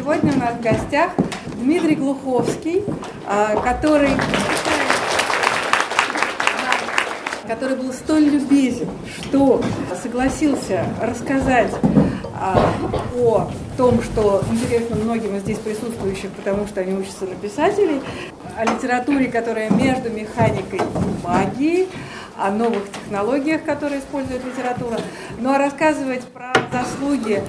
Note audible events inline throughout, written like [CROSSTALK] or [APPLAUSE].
сегодня у нас в гостях Дмитрий Глуховский, а, который, который был столь любезен, что согласился рассказать а, о том, что интересно многим из здесь присутствующих, потому что они учатся на писателей, о литературе, которая между механикой и магией, о новых технологиях, которые использует литература. Ну а рассказывать про заслуги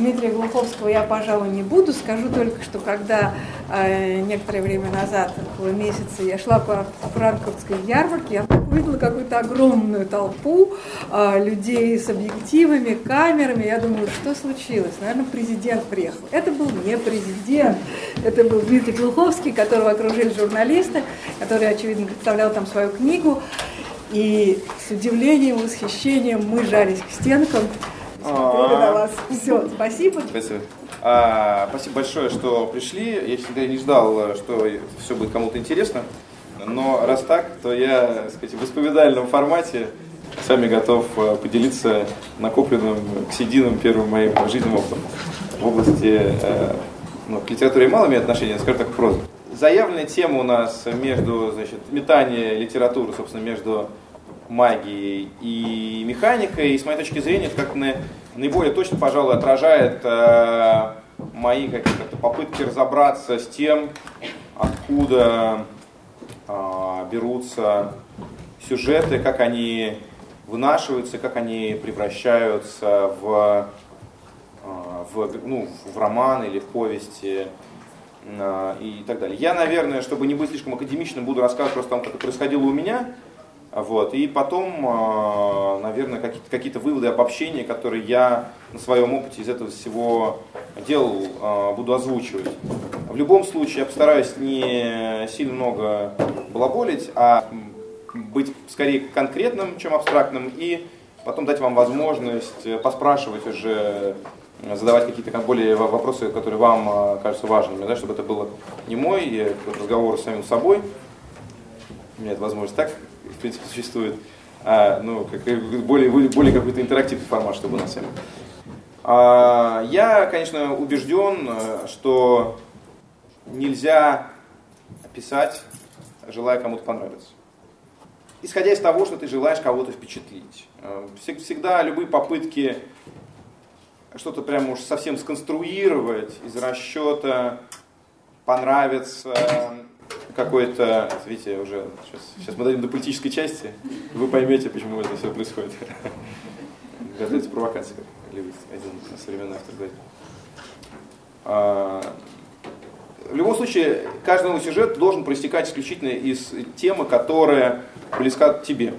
Дмитрия Глуховского я, пожалуй, не буду. Скажу только, что когда э, некоторое время назад, около месяца, я шла по франкфуртской ярмарке, я увидела какую-то огромную толпу э, людей с объективами, камерами. Я думаю, что случилось? Наверное, президент приехал. Это был не президент, это был Дмитрий Глуховский, которого окружили журналисты, который, очевидно, представлял там свою книгу. И с удивлением, восхищением мы жались к стенкам, смотрели на вас. Все, спасибо. Спасибо. А, спасибо большое, что пришли. Я всегда не ждал, что все будет кому-то интересно. Но раз так, то я так сказать, в исповедальном формате с вами готов а, поделиться накопленным к сединам первым моим жизненным опытом в области э, ну, к литературе мало имеет отношения, скажем так, к прозе. Заявленная тема у нас между, значит, метание литературы, собственно, между магией и механикой. И с моей точки зрения, это как на, наиболее точно, пожалуй, отражает э, мои какие-то попытки разобраться с тем, откуда э, берутся сюжеты, как они вынашиваются, как они превращаются в, э, в, ну, в роман или в повести э, и так далее. Я, наверное, чтобы не быть слишком академичным, буду рассказывать просто о том, как это происходило у меня, вот. И потом, а, наверное, какие-то, какие-то выводы, обобщения, которые я на своем опыте из этого всего делал, а, буду озвучивать. В любом случае, я постараюсь не сильно много балаболить, а быть скорее конкретным, чем абстрактным, и потом дать вам возможность поспрашивать уже, задавать какие-то более вопросы, которые вам а, кажутся важными, да, чтобы это было не мой разговор с самим собой, у меня эта возможность так в принципе, существует, а, ну, как, более, более какой-то интерактивный формат, чтобы у всем. А, я, конечно, убежден, что нельзя писать, желая кому-то понравиться. Исходя из того, что ты желаешь кого-то впечатлить. А, всегда любые попытки что-то прямо уж совсем сконструировать из расчета понравится, какой-то, видите, уже сейчас, сейчас мы дойдем до политической части, вы поймете, почему это все происходит. Готовится провокация, как любит один современный автор говорит. А, в любом случае, каждый новый сюжет должен проистекать исключительно из темы, которая близка тебе.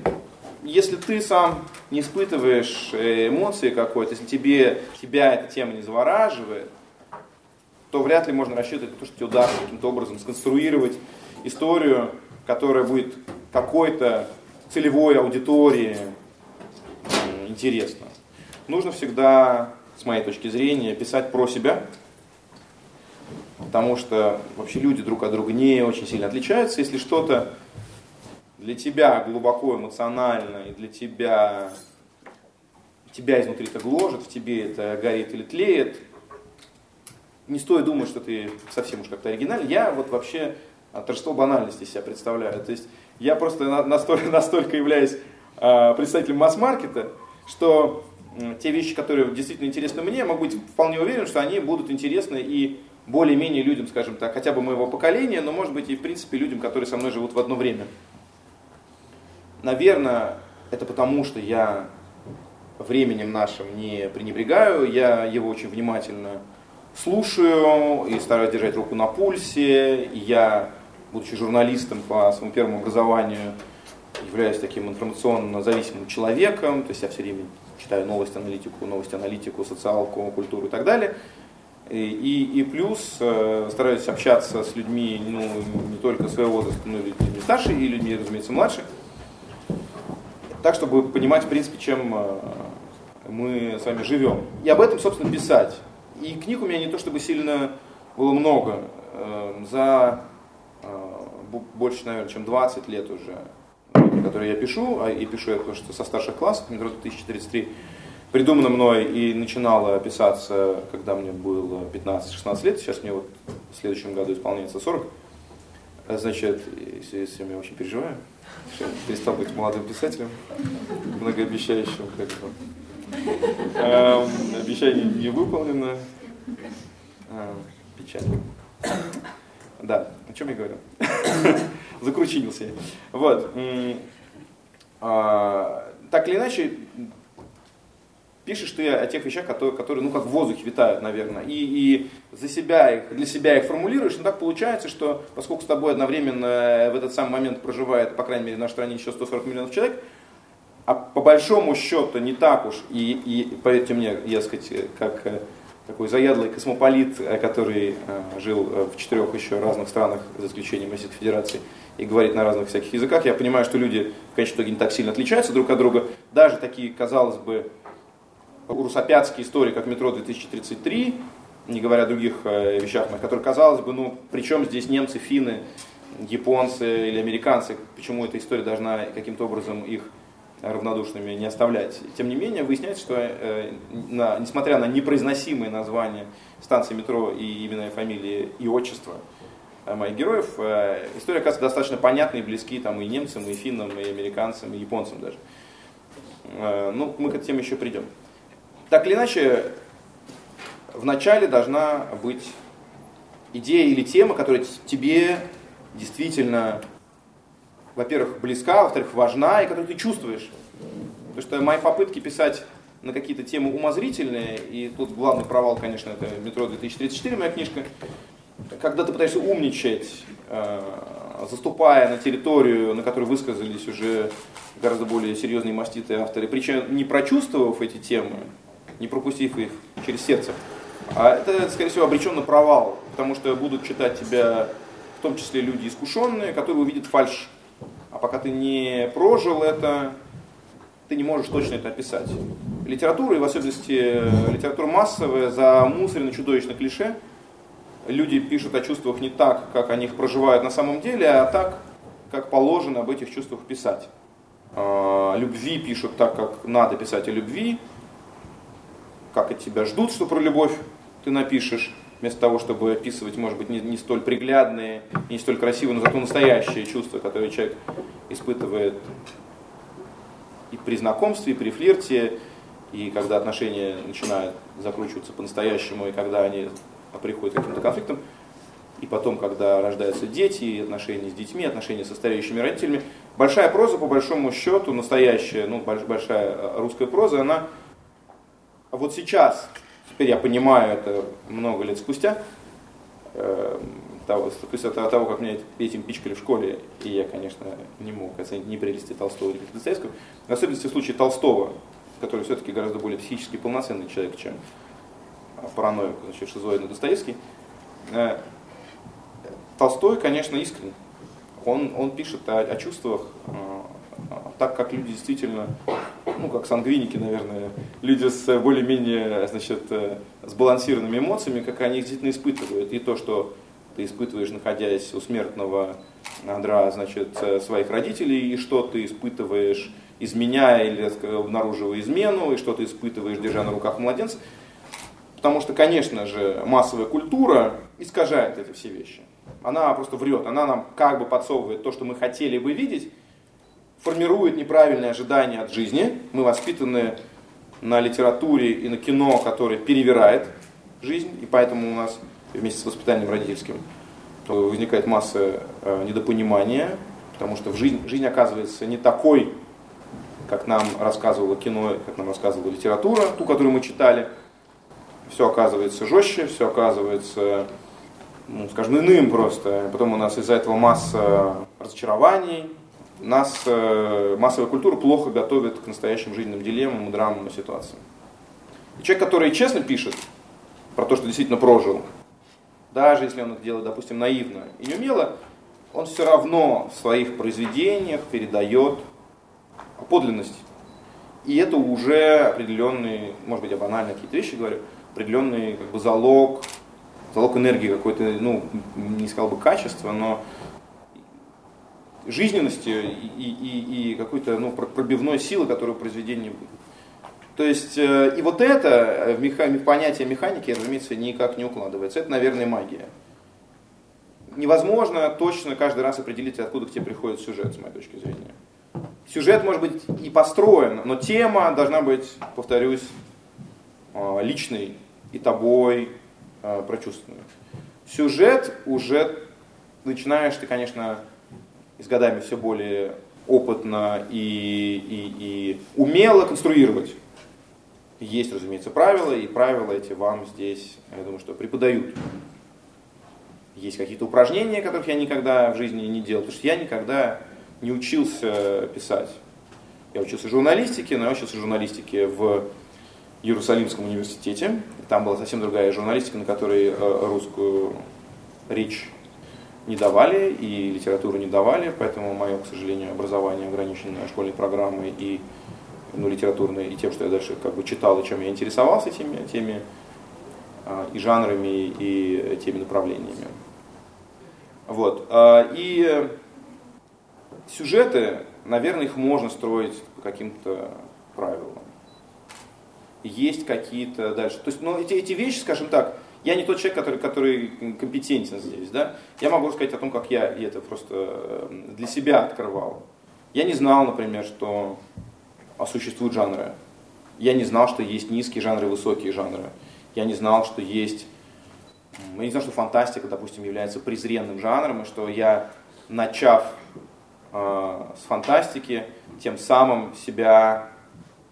Если ты сам не испытываешь эмоции какой-то, если тебе, тебя эта тема не завораживает, то вряд ли можно рассчитывать на то, что тебе удастся каким-то образом сконструировать историю, которая будет какой-то целевой аудитории интересна. Нужно всегда, с моей точки зрения, писать про себя, потому что вообще люди друг от друга не очень сильно отличаются. Если что-то для тебя глубоко эмоционально и для тебя тебя изнутри это гложет, в тебе это горит или тлеет, не стоит думать, что ты совсем уж как-то оригинальный. Я вот вообще торжество банальности себя представляю. То есть я просто настолько, [LAUGHS] настолько являюсь э, представителем масс-маркета, что те вещи, которые действительно интересны мне, могу быть вполне уверен, что они будут интересны и более-менее людям, скажем так, хотя бы моего поколения, но может быть и в принципе людям, которые со мной живут в одно время. Наверное, это потому, что я временем нашим не пренебрегаю, я его очень внимательно слушаю и стараюсь держать руку на пульсе. Я, будучи журналистом по своему первому образованию, являюсь таким информационно зависимым человеком, то есть я все время читаю новость, аналитику, новость, аналитику, социалку, культуру и так далее. И, и, плюс э, стараюсь общаться с людьми ну, не только своего возраста, но и людьми старше, и людьми, разумеется, младше. Так, чтобы понимать, в принципе, чем э, мы с вами живем. И об этом, собственно, писать. И книг у меня не то чтобы сильно было много. Эм, за э, больше, наверное, чем 20 лет уже, которые я пишу, а и пишу я потому что со старших классов, метро 2033, придумано мной и начинало писаться, когда мне было 15-16 лет, сейчас мне вот в следующем году исполняется 40. Значит, если, если я очень переживаю, я перестал быть молодым писателем, многообещающим, как бы. Эм, обещание не выполнено. Эм, печально. Да, о чем я говорил? [COUGHS] Закручинился я. Вот. А, так или иначе, пишешь ты о тех вещах, которые, которые ну, как в воздухе витают, наверное, и, и за себя их, для себя их формулируешь, но так получается, что поскольку с тобой одновременно в этот самый момент проживает, по крайней мере, на стране еще 140 миллионов человек, а по большому счету не так уж, и, и поверьте мне, я сказать, как э, такой заядлый космополит, э, который э, жил в четырех еще разных странах, за исключением Российской Федерации, и говорит на разных всяких языках, я понимаю, что люди в конечном итоге не так сильно отличаются друг от друга, даже такие, казалось бы, русопятские истории, как «Метро 2033», не говоря о других э, вещах, которые, казалось бы, ну, причем здесь немцы, финны, японцы или американцы, почему эта история должна каким-то образом их равнодушными не оставлять. Тем не менее, выясняется, что э, на, несмотря на непроизносимые названия станции метро и имена, и фамилии, и отчества э, моих героев, э, история оказывается достаточно понятной и близки там, и немцам, и финнам, и американцам, и японцам даже. Э, ну, мы к этой теме еще придем. Так или иначе, в начале должна быть идея или тема, которая тебе действительно, во-первых, близка, во-вторых, важна, и которую ты чувствуешь. Потому что мои попытки писать на какие-то темы умозрительные, и тут главный провал, конечно, это «Метро 2034», моя книжка, когда ты пытаешься умничать, э, заступая на территорию, на которой высказались уже гораздо более серьезные маститые авторы, причем не прочувствовав эти темы, не пропустив их через сердце. А это, скорее всего, обречен на провал, потому что будут читать тебя в том числе люди искушенные, которые увидят фальш. А пока ты не прожил это, ты не можешь точно это описать. Литература, и в особенности литература массовая, за замусорена чудовищно клише. Люди пишут о чувствах не так, как они их проживают на самом деле, а так, как положено об этих чувствах писать. А, любви пишут так, как надо писать о любви, как от тебя ждут, что про любовь ты напишешь, вместо того, чтобы описывать, может быть, не, не столь приглядные, не столь красивые, но зато настоящие чувства, которые человек испытывает и при знакомстве, и при флирте, и когда отношения начинают закручиваться по-настоящему, и когда они приходят к каким-то конфликтам, и потом, когда рождаются дети, и отношения с детьми, отношения со стареющими родителями. Большая проза, по большому счету, настоящая, ну, большая русская проза, она вот сейчас, теперь я понимаю это много лет спустя, э, того, от того, как меня этим пичкали в школе, и я, конечно, не мог оценить ни прелести Толстого или Достоевского, в особенности в случае Толстого, который все-таки гораздо более психически полноценный человек, чем параноик, значит, шизоидный Достоевский, э, Толстой, конечно, искренне. Он, он пишет о, о чувствах, э, так как люди действительно, ну как сангвиники, наверное, люди с более-менее, значит, э, сбалансированными эмоциями, как они их действительно испытывают. И то, что ты испытываешь, находясь у смертного адра, значит, э, своих родителей, и что ты испытываешь, изменяя или обнаруживая измену, и что ты испытываешь, держа на руках младенца. Потому что, конечно же, массовая культура искажает эти все вещи. Она просто врет, она нам как бы подсовывает то, что мы хотели бы видеть, формирует неправильные ожидания от жизни. Мы воспитаны на литературе и на кино, которое перевирает жизнь, и поэтому у нас вместе с воспитанием родительским возникает масса э, недопонимания, потому что в жизнь, жизнь оказывается не такой, как нам рассказывало кино, как нам рассказывала литература, ту, которую мы читали. Все оказывается жестче, все оказывается, ну, скажем, иным просто. Потом у нас из-за этого масса разочарований, нас э, массовая культура плохо готовит к настоящим жизненным дилеммам и драмам и ситуациям. И человек, который честно пишет про то, что действительно прожил, даже если он это делает, допустим, наивно и неумело, он все равно в своих произведениях передает подлинность. И это уже определенный, может быть, я банально какие-то вещи говорю, определенный как бы залог, залог энергии какой-то, ну, не сказал бы качества, но жизненности и, и, и какой-то ну, пробивной силы, которая в произведении будет. То есть, э, и вот это в, меха, в понятие механики, разумеется, никак не укладывается. Это, наверное, магия. Невозможно точно каждый раз определить, откуда к тебе приходит сюжет, с моей точки зрения. Сюжет может быть и построен, но тема должна быть, повторюсь, э, личной и тобой э, прочувствованной. Сюжет уже начинаешь ты, конечно, с годами все более опытно и, и, и умело конструировать. Есть, разумеется, правила, и правила эти вам здесь, я думаю, что преподают. Есть какие-то упражнения, которых я никогда в жизни не делал, потому что я никогда не учился писать. Я учился журналистике, но я учился журналистике в Иерусалимском университете. Там была совсем другая журналистика, на которой э, русскую речь не давали и литературу не давали, поэтому мое, к сожалению, образование ограничено школьной программой и ну, литературной, и тем, что я дальше как бы читал, и чем я интересовался теми, теми а, и жанрами, и теми направлениями. Вот. А, и сюжеты, наверное, их можно строить по каким-то правилам. Есть какие-то дальше. То есть, ну, эти, эти вещи, скажем так, я не тот человек, который, который компетентен здесь. Да? Я могу рассказать о том, как я это просто э, для себя открывал. Я не знал, например, что существуют жанры. Я не знал, что есть низкие жанры высокие жанры. Я не знал, что есть... Я не знал, что фантастика, допустим, является презренным жанром, и что я, начав э, с фантастики, тем самым себя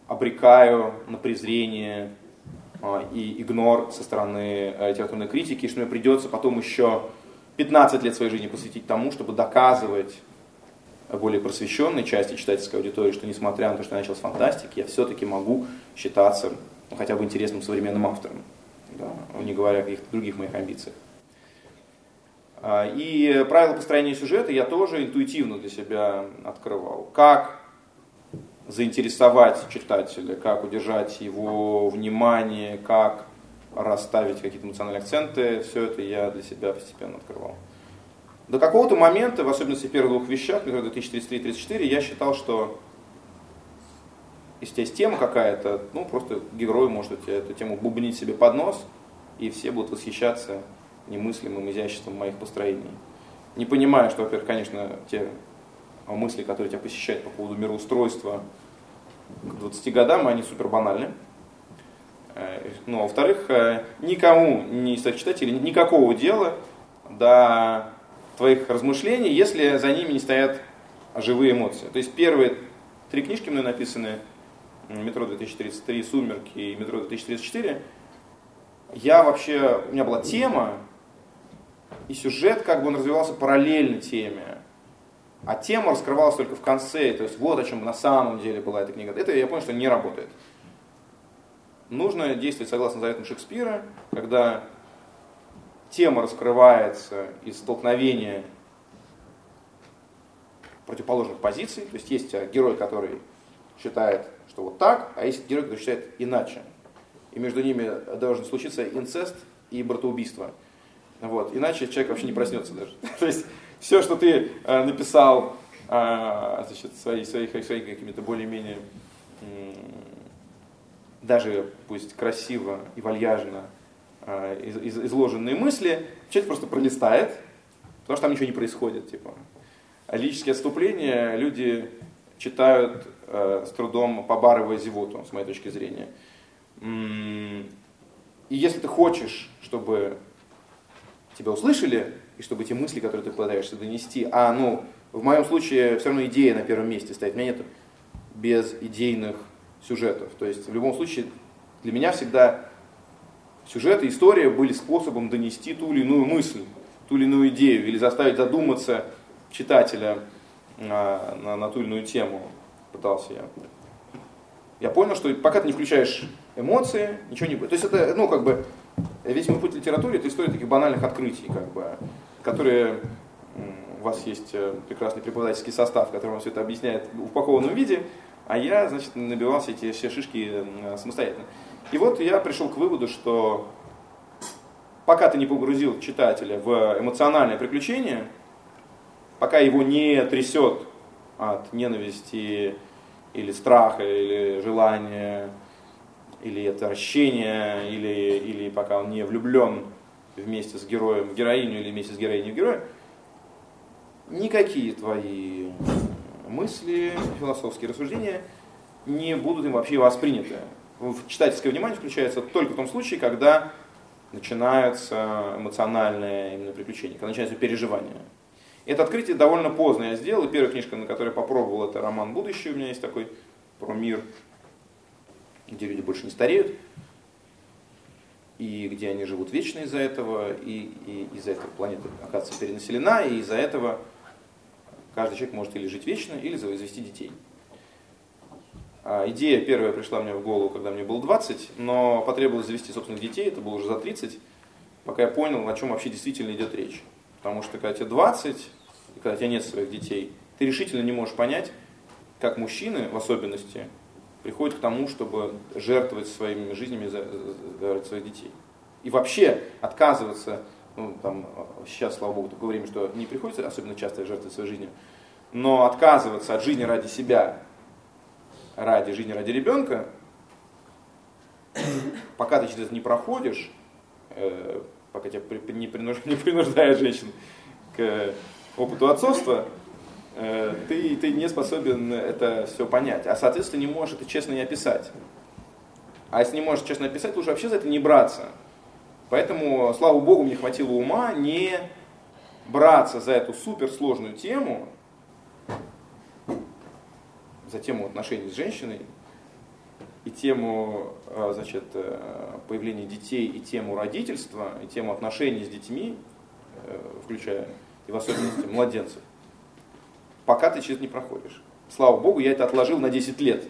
обрекаю на презрение и игнор со стороны э, литературной критики, что мне придется потом еще 15 лет своей жизни посвятить тому, чтобы доказывать более просвещенной части читательской аудитории, что несмотря на то, что я начал с фантастики, я все-таки могу считаться ну, хотя бы интересным современным автором, да, не говоря о каких-то других моих амбициях. А, и правила построения сюжета я тоже интуитивно для себя открывал. Как заинтересовать читателя, как удержать его внимание, как расставить какие-то эмоциональные акценты, все это я для себя постепенно открывал. До какого-то момента, в особенности в первых двух вещах, метро 2033-34, я считал, что если есть тема какая-то, ну просто герой может эту тему бубнить себе под нос, и все будут восхищаться немыслимым изяществом моих построений. Не понимая, что, во-первых, конечно, те мысли, которые тебя посещают по поводу мироустройства к 20 годам, они супер банальны. Э, ну, а во-вторых, э, никому, не читателей, никакого дела до твоих размышлений, если за ними не стоят живые эмоции. То есть первые три книжки мной написаны, «Метро 2033», «Сумерки» и «Метро 2034», я вообще, у меня была тема, и сюжет как бы он развивался параллельно теме а тема раскрывалась только в конце, то есть вот о чем на самом деле была эта книга. Это я понял, что не работает. Нужно действовать согласно заветам Шекспира, когда тема раскрывается из столкновения противоположных позиций, то есть есть герой, который считает, что вот так, а есть герой, который считает иначе. И между ними должен случиться инцест и братоубийство. Вот. Иначе человек вообще не проснется даже. [LAUGHS] То есть все, что ты э, написал э, значит, свои, свои, свои какими-то более-менее даже пусть красиво и вальяжно э, из, изложенные мысли, человек просто пролистает, потому что там ничего не происходит. Типа. А лирические отступления люди читают э, с трудом, побарывая зевоту, с моей точки зрения. И если ты хочешь, чтобы тебя услышали, и чтобы эти мысли, которые ты вкладываешься, донести. А, ну, в моем случае все равно идея на первом месте стоит. У меня нет без идейных сюжетов. То есть в любом случае для меня всегда сюжеты, история были способом донести ту или иную мысль, ту или иную идею, или заставить задуматься читателя на, на, на ту или иную тему. Пытался я. Я понял, что пока ты не включаешь эмоции, ничего не будет. То есть это, ну, как бы, весь мой путь в литературе, это история таких банальных открытий, как бы которые у вас есть э, прекрасный преподавательский состав, который вам все это объясняет в упакованном виде, а я, значит, набивался эти все шишки э, самостоятельно. И вот я пришел к выводу, что пока ты не погрузил читателя в эмоциональное приключение, пока его не трясет от ненависти или страха, или желания или отвращение, или, или пока он не влюблен вместе с героем в героиню или вместе с героиней в героя, никакие твои мысли, философские рассуждения не будут им вообще восприняты. Читательское внимание включается только в том случае, когда начинается эмоциональное именно приключение, когда начинается переживание. Это открытие довольно поздно я сделал. И первая книжка, на которой я попробовал, это роман «Будущее». У меня есть такой про мир, где люди больше не стареют, и где они живут вечно из-за этого, и, и из-за этого планета оказывается перенаселена, и из-за этого каждый человек может или жить вечно, или завести детей. А идея первая пришла мне в голову, когда мне было 20, но потребовалось завести собственных детей, это было уже за 30, пока я понял, о чем вообще действительно идет речь. Потому что когда тебе 20, и когда у тебя нет своих детей, ты решительно не можешь понять, как мужчины, в особенности, приходят к тому, чтобы жертвовать своими жизнями за, за, за своих детей. И вообще отказываться, ну, там, сейчас, слава богу, такое время, что не приходится особенно часто жертвовать своей жизнью, но отказываться от жизни ради себя ради жизни, ради ребенка, пока ты через это не проходишь, э, пока тебя не, принуж, [LAUGHS] не принуждает женщина к опыту отцовства, ты, ты не способен это все понять. А соответственно не можешь это честно не описать. А если не можешь честно описать, лучше вообще за это не браться. Поэтому, слава богу, мне хватило ума не браться за эту суперсложную тему, за тему отношений с женщиной и тему э, значит, э, появления детей, и тему родительства, и тему отношений с детьми, э, включая и в особенности младенцев, пока ты через не проходишь. Слава Богу, я это отложил на 10 лет.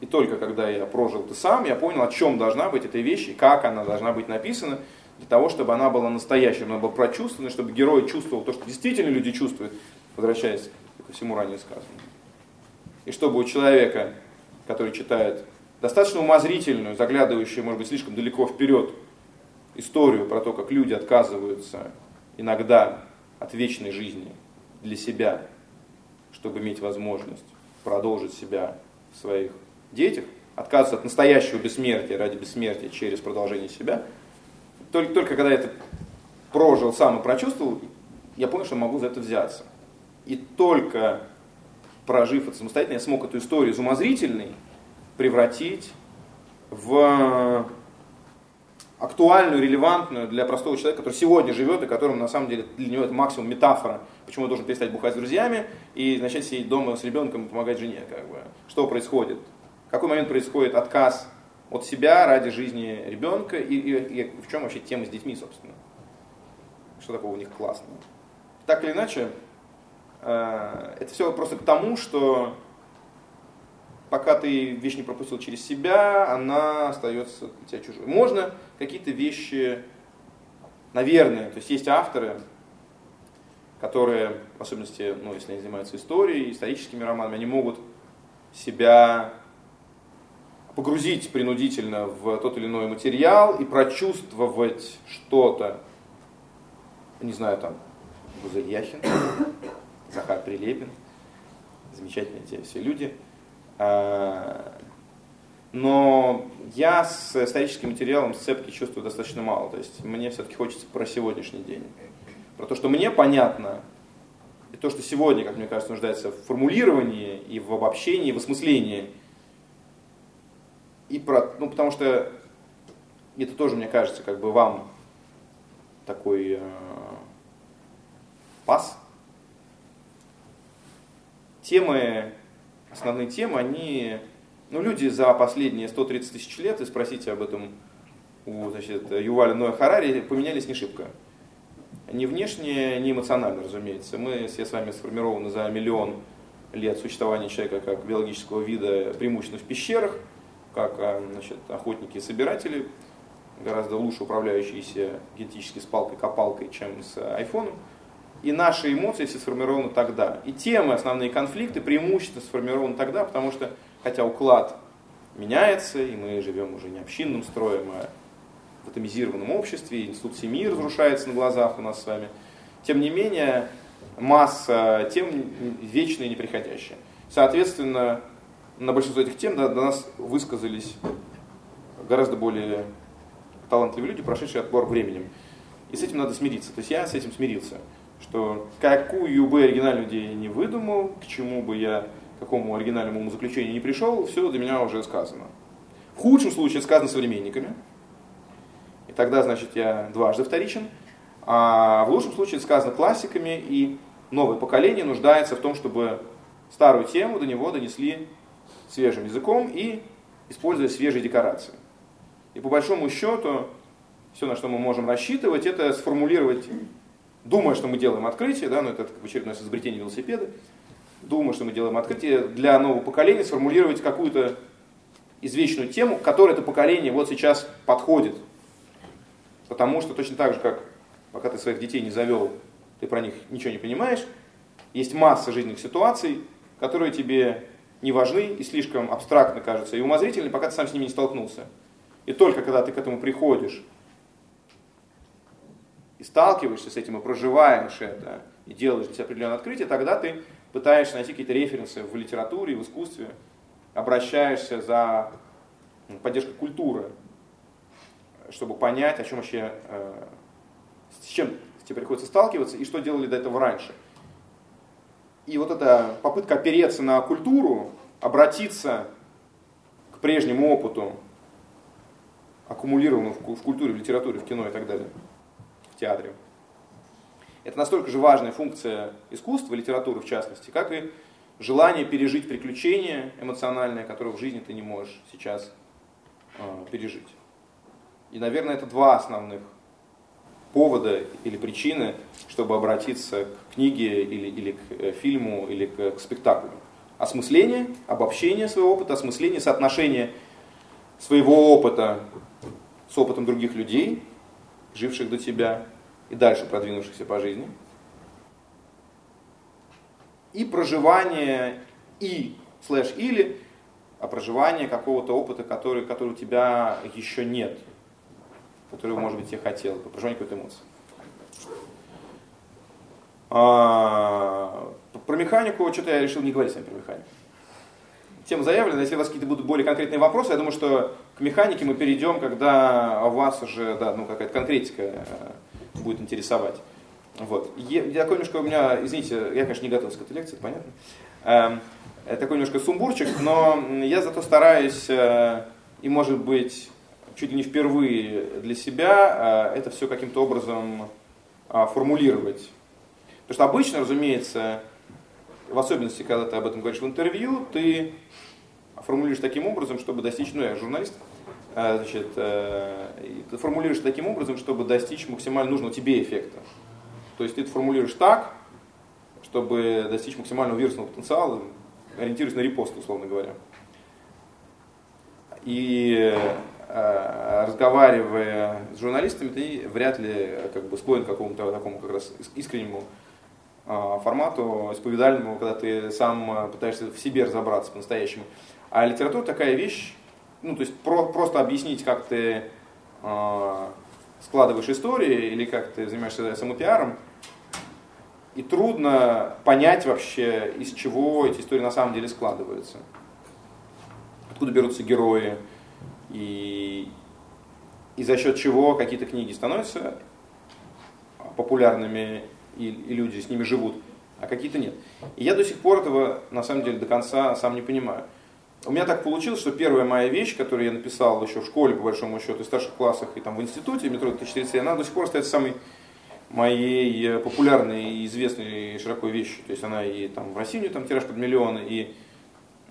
И только когда я прожил это сам, я понял, о чем должна быть эта вещь и как она должна быть написана, для того, чтобы она была настоящей, она была прочувствована, чтобы герой чувствовал то, что действительно люди чувствуют, возвращаясь ко всему ранее сказанному. И чтобы у человека, который читает достаточно умозрительную, заглядывающую, может быть, слишком далеко вперед историю про то, как люди отказываются иногда от вечной жизни для себя, чтобы иметь возможность продолжить себя в своих детях, отказываться от настоящего бессмертия ради бессмертия через продолжение себя, только, только когда я это прожил сам и прочувствовал, я понял, что могу за это взяться. И только прожив это самостоятельно, я смог эту историю из умозрительной превратить в актуальную, релевантную для простого человека, который сегодня живет и которому на самом деле для него это максимум метафора, почему он должен перестать бухать с друзьями и начать сидеть дома с ребенком и помогать жене. Как бы. Что происходит? В какой момент происходит отказ от себя ради жизни ребенка и, и, и в чем вообще тема с детьми, собственно? Что такого у них классного? Так или иначе, Э, это все просто к тому, что пока ты вещь не пропустил через себя, она остается для тебя чужой. Можно какие-то вещи, наверное, то есть есть авторы, которые, в особенности, ну, если они занимаются историей, историческими романами, они могут себя погрузить принудительно в тот или иной материал и прочувствовать что-то, не знаю, там, Гузель Яхин, [COUGHS] Захар Прилепин, замечательные те все люди. А, но я с историческим материалом сцепки чувствую достаточно мало. То есть мне все-таки хочется про сегодняшний день. Про то, что мне понятно, и то, что сегодня, как мне кажется, нуждается в формулировании и в обобщении, и в осмыслении. И про, ну, потому что это тоже, мне кажется, как бы вам такой э, пас темы, основные темы, они, ну, люди за последние 130 тысяч лет, и спросите об этом у значит, Юваля Ноя Харари, поменялись не шибко. Ни внешне, ни эмоционально, разумеется. Мы все с вами сформированы за миллион лет существования человека как биологического вида, преимущественно в пещерах, как а, значит, охотники и собиратели, гораздо лучше управляющиеся генетически с палкой-копалкой, чем с айфоном и наши эмоции все сформированы тогда. И темы, основные конфликты преимущественно сформированы тогда, потому что, хотя уклад меняется, и мы живем уже не общинным строем, а в атомизированном обществе, институт семьи разрушается на глазах у нас с вами, тем не менее, масса тем вечная и неприходящая. Соответственно, на большинство этих тем до, до нас высказались гораздо более талантливые люди, прошедшие отбор временем. И с этим надо смириться. То есть я с этим смирился, что какую бы оригинальную идею не выдумал, к чему бы я, к какому оригинальному заключению не пришел, все для меня уже сказано. В худшем случае сказано современниками, и тогда, значит, я дважды вторичен. А в лучшем случае сказано классиками, и новое поколение нуждается в том, чтобы старую тему до него донесли свежим языком и используя свежие декорации. И по большому счету, все, на что мы можем рассчитывать, это сформулировать, думая, что мы делаем открытие, да, но это как очередное изобретение велосипеда, думая, что мы делаем открытие, для нового поколения сформулировать какую-то извечную тему, которой это поколение вот сейчас подходит. Потому что точно так же, как пока ты своих детей не завел, ты про них ничего не понимаешь, есть масса жизненных ситуаций, которые тебе не важны и слишком абстрактно кажутся и умозрительны, пока ты сам с ними не столкнулся. И только когда ты к этому приходишь и сталкиваешься с этим, и проживаешь это, и делаешь для себя определенное открытие, тогда ты пытаешься найти какие-то референсы в литературе, в искусстве, обращаешься за ну, поддержкой культуры, чтобы понять, о чем вообще, э, с чем тебе приходится сталкиваться и что делали до этого раньше. И вот эта попытка опереться на культуру, обратиться к прежнему опыту, аккумулированному в культуре, в литературе, в кино и так далее, театре. Это настолько же важная функция искусства, литературы в частности, как и желание пережить приключения эмоциональные, которые в жизни ты не можешь сейчас э, пережить. И, наверное, это два основных повода или причины, чтобы обратиться к книге или, или к э, фильму или к, к спектаклю. Осмысление, обобщение своего опыта, осмысление, соотношение своего опыта с опытом других людей, живших до тебя и дальше продвинувшихся по жизни. И проживание и слэш или, а проживание какого-то опыта, который, который у тебя еще нет – которую, может быть, я хотел, по проживанию какой-то эмоции. А, про механику что-то я решил не говорить с вами про механику. Тема заявлена, если у вас какие-то будут более конкретные вопросы, я думаю, что к механике мы перейдем, когда вас уже да, ну, какая-то конкретика э, будет интересовать. Вот. Я, такой немножко у меня, извините, я, конечно, не готовился к этой лекции, понятно. Эм, такой немножко сумбурчик, но я зато стараюсь, э, и может быть, чуть ли не впервые для себя а, это все каким-то образом а, формулировать. Потому что обычно, разумеется, в особенности, когда ты об этом говоришь в интервью, ты формулируешь таким образом, чтобы достичь, ну я журналист, а, значит, э, ты формулируешь таким образом, чтобы достичь максимально нужного тебе эффекта. То есть ты это формулируешь так, чтобы достичь максимального вирусного потенциала, ориентируясь на репост, условно говоря. И Э, разговаривая с журналистами, ты вряд ли как бы склонен к какому-то такому как раз искреннему э, формату, исповедальному, когда ты сам э, пытаешься в себе разобраться по-настоящему. А литература такая вещь, ну, то есть про, просто объяснить, как ты э, складываешь истории или как ты занимаешься самопиаром, и трудно понять вообще, из чего эти истории на самом деле складываются. Откуда берутся герои, и, и за счет чего какие-то книги становятся популярными, и, и люди с ними живут, а какие-то нет. И я до сих пор этого, на самом деле, до конца сам не понимаю. У меня так получилось, что первая моя вещь, которую я написал еще в школе, по большому счету, в старших классах и там в институте, метро 2030, она до сих пор остается самой моей э, популярной и известной широкой вещью. То есть она и там в России там тираж под миллионы, и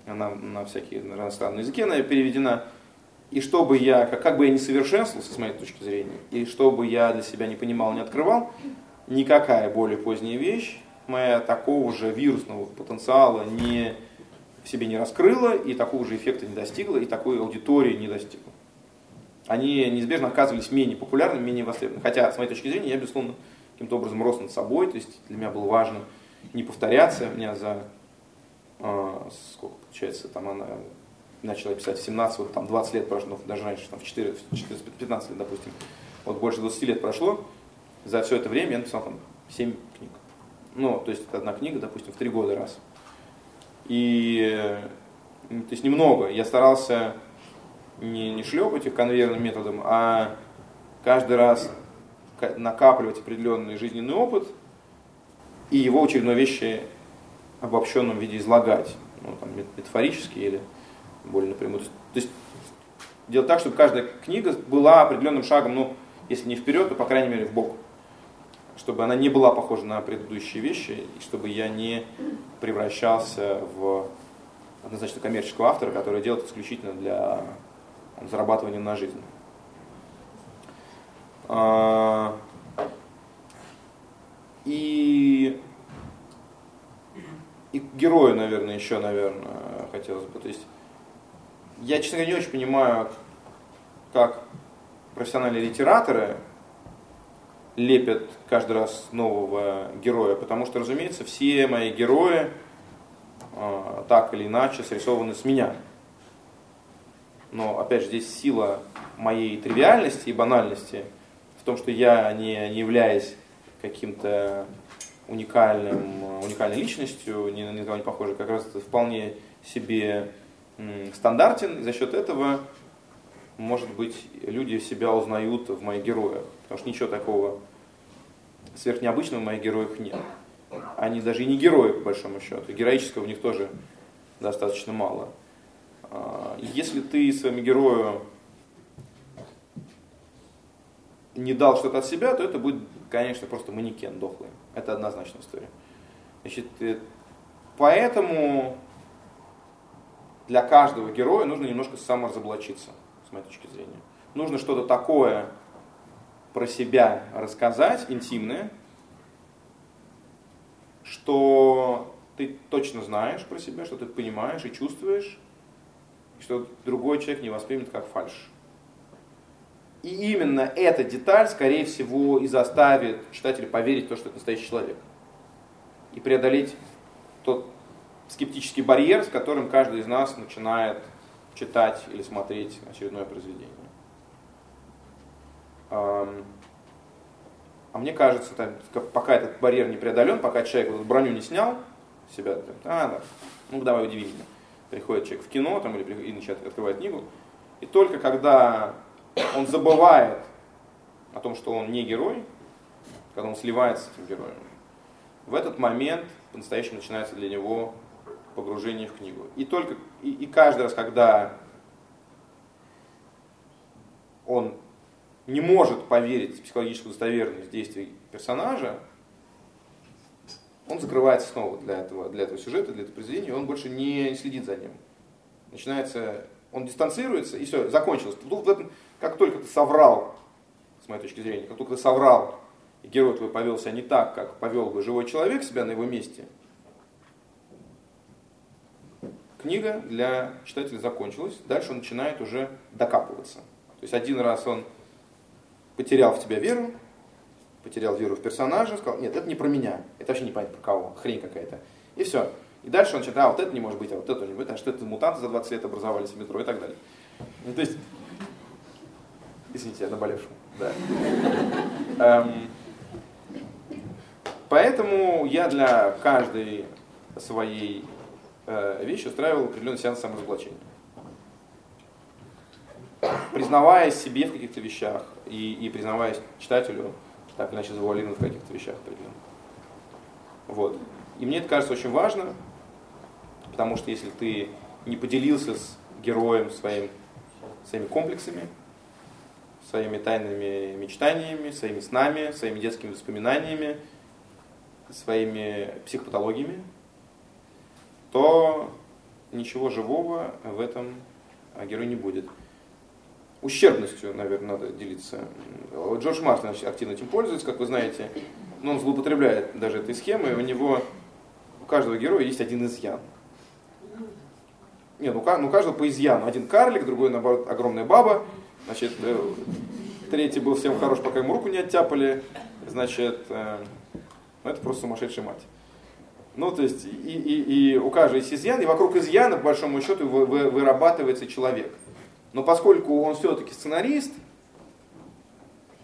она на всякие иностранные языки она переведена. И чтобы я, как, как бы я не совершенствовался с моей точки зрения, и чтобы я для себя не понимал, не открывал, никакая более поздняя вещь моя такого же вирусного потенциала не, в себе не раскрыла, и такого же эффекта не достигла, и такой аудитории не достигла. Они неизбежно оказывались менее популярными, менее востребованными. Хотя, с моей точки зрения, я, безусловно, каким-то образом рос над собой, то есть для меня было важно не повторяться. У меня за, э, сколько получается, там она начал я писать в 17, вот там 20 лет прошло, даже раньше, там в 4, 14, 15 лет, допустим. Вот больше 20 лет прошло, за все это время я написал там 7 книг. Ну, то есть это одна книга, допустим, в 3 года раз. И, то есть немного. Я старался не, не шлепать их конвейерным методом, а каждый раз накапливать определенный жизненный опыт и его очередной вещи в обобщенном виде излагать, ну, там, метафорически или более напрямую. То есть делать так, чтобы каждая книга была определенным шагом, ну, если не вперед, то, по крайней мере, в бок. Чтобы она не была похожа на предыдущие вещи, и чтобы я не превращался в однозначно коммерческого автора, который делает исключительно для зарабатывания на жизнь. А, и, и герою, наверное, еще, наверное, хотелось бы. То есть я, честно говоря, не очень понимаю, как профессиональные литераторы лепят каждый раз нового героя, потому что, разумеется, все мои герои э, так или иначе срисованы с меня. Но, опять же, здесь сила моей тривиальности и банальности в том, что я, не, не являюсь каким-то уникальным, уникальной личностью, ни на никого не похожей, как раз вполне себе стандартен, и за счет этого, может быть, люди себя узнают в моих героях, потому что ничего такого сверхнеобычного в моих героях нет. Они даже и не герои, по большому счету, героического в них тоже достаточно мало. А, если ты своему герою не дал что-то от себя, то это будет, конечно, просто манекен дохлый. Это однозначная история. Значит, э, поэтому для каждого героя нужно немножко саморазоблачиться, с моей точки зрения. Нужно что-то такое про себя рассказать, интимное, что ты точно знаешь про себя, что ты понимаешь и чувствуешь, что другой человек не воспримет как фальш. И именно эта деталь, скорее всего, и заставит читателя поверить в то, что это настоящий человек. И преодолеть тот скептический барьер, с которым каждый из нас начинает читать или смотреть очередное произведение. А мне кажется, там, пока этот барьер не преодолен, пока человек вот броню не снял себя, там, а, да, ну давай удиви меня. Приходит человек в кино там, или, или начинает, открывает книгу, и только когда он забывает о том, что он не герой, когда он сливается с этим героем, в этот момент по-настоящему начинается для него погружение в книгу. И только и, и каждый раз, когда он не может поверить в психологическую достоверность действий персонажа, он закрывается снова для этого, для этого сюжета, для этого произведения, он больше не следит за ним. Начинается, он дистанцируется, и все, закончилось. Как только ты соврал, с моей точки зрения, как только ты соврал, и герой твой повел себя не так, как повел бы живой человек себя на его месте – книга для читателя закончилась, дальше он начинает уже докапываться. То есть один раз он потерял в тебя веру, потерял веру в персонажа, сказал, нет, это не про меня, это вообще не понятно про кого, хрень какая-то. И все. И дальше он начинает, а вот это не может быть, а вот это не может быть, а что это мутанты за 20 лет образовались в метро и так далее. Ну, то есть, извините, я наболевший. Да. [LAUGHS] Эм, поэтому я для каждой своей Э, вещь устраивал определенный сеанс саморазоблачения. Признаваясь себе в каких-то вещах и, и признаваясь читателю, так иначе завуалирован в каких-то вещах определенно. Вот. И мне это кажется очень важно, потому что если ты не поделился с героем своим, своими комплексами, своими тайными мечтаниями, своими снами, своими детскими воспоминаниями, своими психопатологиями, то ничего живого в этом герой не будет. Ущербностью, наверное, надо делиться. Джордж Мартин активно этим пользуется, как вы знаете, но он злоупотребляет даже этой схемой. У него, у каждого героя есть один изъян. Нет, ну, ну каждого по изъяну. Один карлик, другой, наоборот, огромная баба. Значит, э, третий был всем хорош, пока ему руку не оттяпали. Значит, э, ну, это просто сумасшедшая мать. Ну, то есть, и, и, и у каждого есть изъян, и вокруг изъяна, по большому счету, вы, вы, вырабатывается человек. Но поскольку он все-таки сценарист,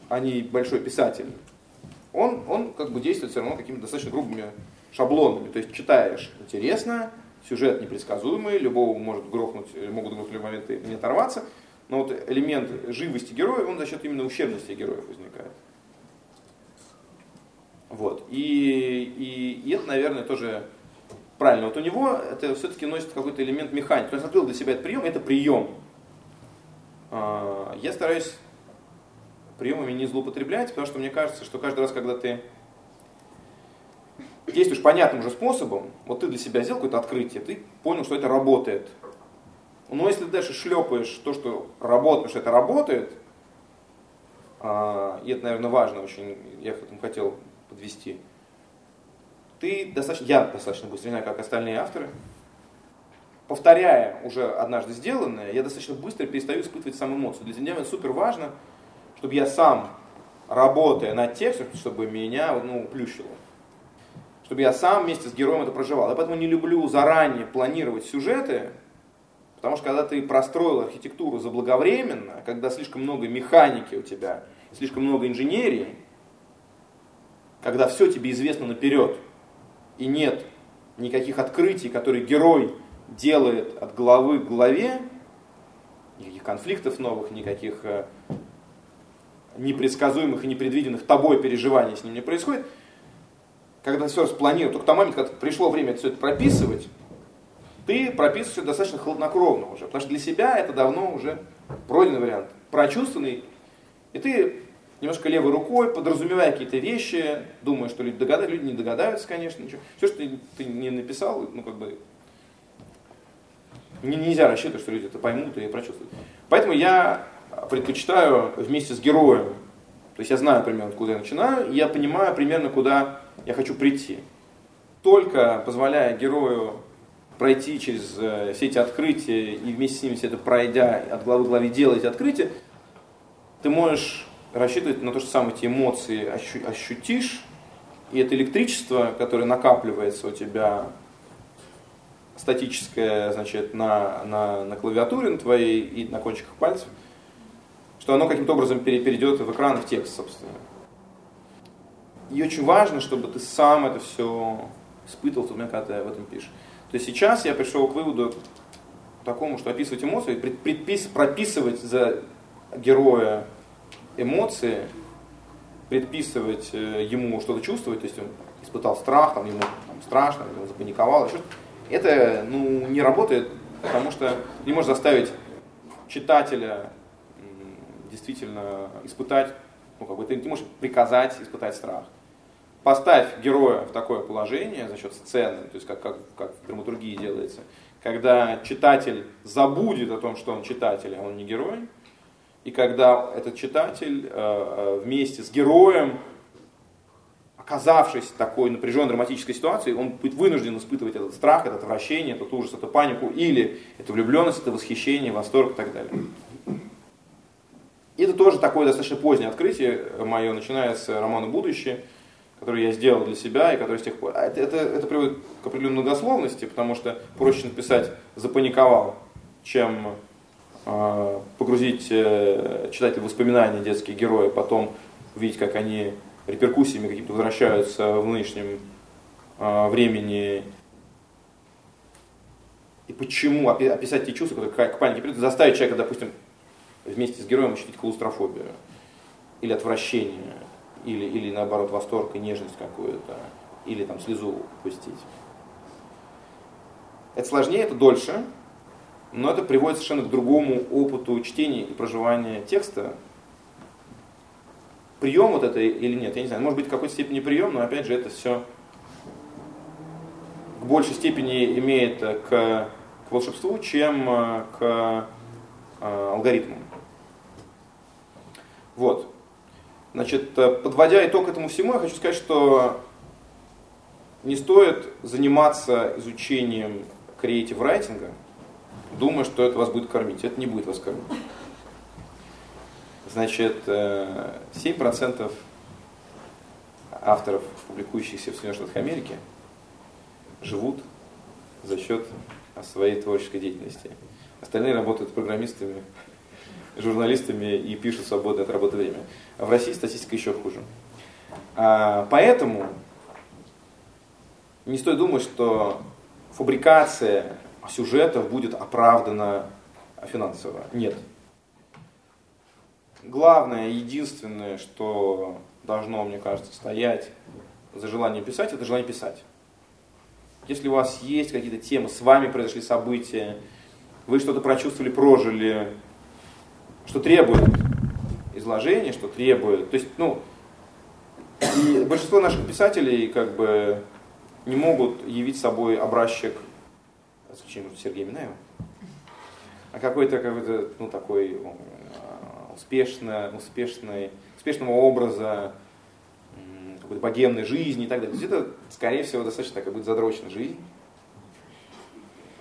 а не большой писатель, он, он как бы действует все равно какими-то достаточно грубыми шаблонами. То есть читаешь интересно, сюжет непредсказуемый, любого может грохнуть, могут в любой момент не оторваться, Но вот элемент живости героя, он за счет именно ущербности героев возникает. Вот. И, и, и это, наверное, тоже правильно. Вот у него это все-таки носит какой-то элемент механики. Он открыл для себя этот прием, это прием. А, я стараюсь приемами не злоупотреблять, потому что мне кажется, что каждый раз, когда ты действуешь понятным же способом, вот ты для себя сделал какое-то открытие, ты понял, что это работает. Но если ты дальше шлепаешь то, что работает, что это работает, а, и это, наверное, важно очень, я к этому хотел подвести, ты достаточно, я достаточно быстро, не знаю, как остальные авторы, повторяя уже однажды сделанное, я достаточно быстро перестаю испытывать сам эмоцию. Для меня супер важно, чтобы я сам, работая над текстом, чтобы меня ну, плющило. Чтобы я сам вместе с героем это проживал. Я поэтому не люблю заранее планировать сюжеты, потому что когда ты простроил архитектуру заблаговременно, когда слишком много механики у тебя, слишком много инженерии, когда все тебе известно наперед, и нет никаких открытий, которые герой делает от главы к главе, никаких конфликтов новых, никаких э, непредсказуемых и непредвиденных тобой переживаний с ним не происходит, когда все распланировано, только к тому моменту, когда пришло время все это прописывать, ты прописываешь все достаточно хладнокровно уже, потому что для себя это давно уже пройденный вариант, прочувствованный, и ты немножко левой рукой, подразумевая какие-то вещи, думая, что люди догадаются, люди не догадаются, конечно, ничего. Все, что ты, ты не написал, ну как бы нельзя рассчитывать, что люди это поймут и прочувствуют. Поэтому я предпочитаю вместе с героем, то есть я знаю примерно, куда я начинаю, и я понимаю примерно, куда я хочу прийти. Только позволяя герою пройти через э, все эти открытия и вместе с ними все это пройдя от главы к главе делать открытия, ты можешь рассчитывать на то, что самые эти эмоции ощутишь, и это электричество, которое накапливается у тебя статическое, значит, на, на, на клавиатуре на твоей и на кончиках пальцев, что оно каким-то образом перейдет в экран, в текст, собственно. И очень важно, чтобы ты сам это все испытывал в момент, когда ты об этом пишешь. То есть сейчас я пришел к выводу такому, что описывать эмоции, предпис, прописывать за героя эмоции, предписывать э, ему что-то чувствовать, то есть он испытал страх, там, ему там, страшно, ему запаниковал, еще что-то это ну, не работает, потому что не можешь заставить читателя действительно испытать, ну, как бы ты не можешь приказать испытать страх. Поставь героя в такое положение за счет сцены, то есть как, как, как в драматургии делается, когда читатель забудет о том, что он читатель, а он не герой, и когда этот читатель э, э вместе с героем оказавшись в такой напряженной драматической ситуации, он будет вынужден испытывать этот страх, это отвращение, этот ужас, эту панику, или эту влюбленность, это восхищение, восторг и так далее. И это тоже такое достаточно позднее открытие мое, начиная с романа «Будущее», который я сделал для себя и который с тех пор... А это, это, это приводит к определенной многословности, потому что проще написать «запаниковал», чем э, погрузить э, читателя в воспоминания детские герои, потом увидеть, как они реперкуссиями какими-то возвращаются в нынешнем э, времени. И почему описать те чувства, которые к панике придут, заставить человека, допустим, вместе с героем ощутить клаустрофобию или отвращение, или, или наоборот восторг и нежность какую-то, или там слезу пустить. Это сложнее, это дольше, но это приводит совершенно к другому опыту чтения и проживания текста, прием вот это или нет, я не знаю. Может быть, в какой-то степени прием, но опять же это все к большей степени имеет к, к волшебству, чем э, к э, алгоритмам. Вот. Значит, э, подводя итог этому всему, я хочу сказать, что не стоит заниматься изучением креатив райтинга, думая, что это вас будет кормить. Это не будет вас кормить. Значит, 7% э, авторов, публикующихся в Соединенных Штатах Америки, живут за счет своей творческой деятельности. Остальные работают программистами, журналистами и пишут свободное от работы время. А в России статистика еще хуже. А, поэтому не стоит думать, что фабрикация сюжетов будет оправдана финансово. Нет. Главное, единственное, что должно, мне кажется, стоять за желание писать, это желание писать. Если у вас есть какие-то темы, с вами произошли события, вы что-то прочувствовали, прожили, что требует изложения, что требует. То есть, ну, и большинство наших писателей как бы не могут явить собой образчик, исключением Сергея Минаева, а какой-то, какой-то, ну, такой успешно, успешный, успешного образа, какой-то богемной жизни и так далее. То есть это, скорее всего, достаточно такая будет задрочная жизнь.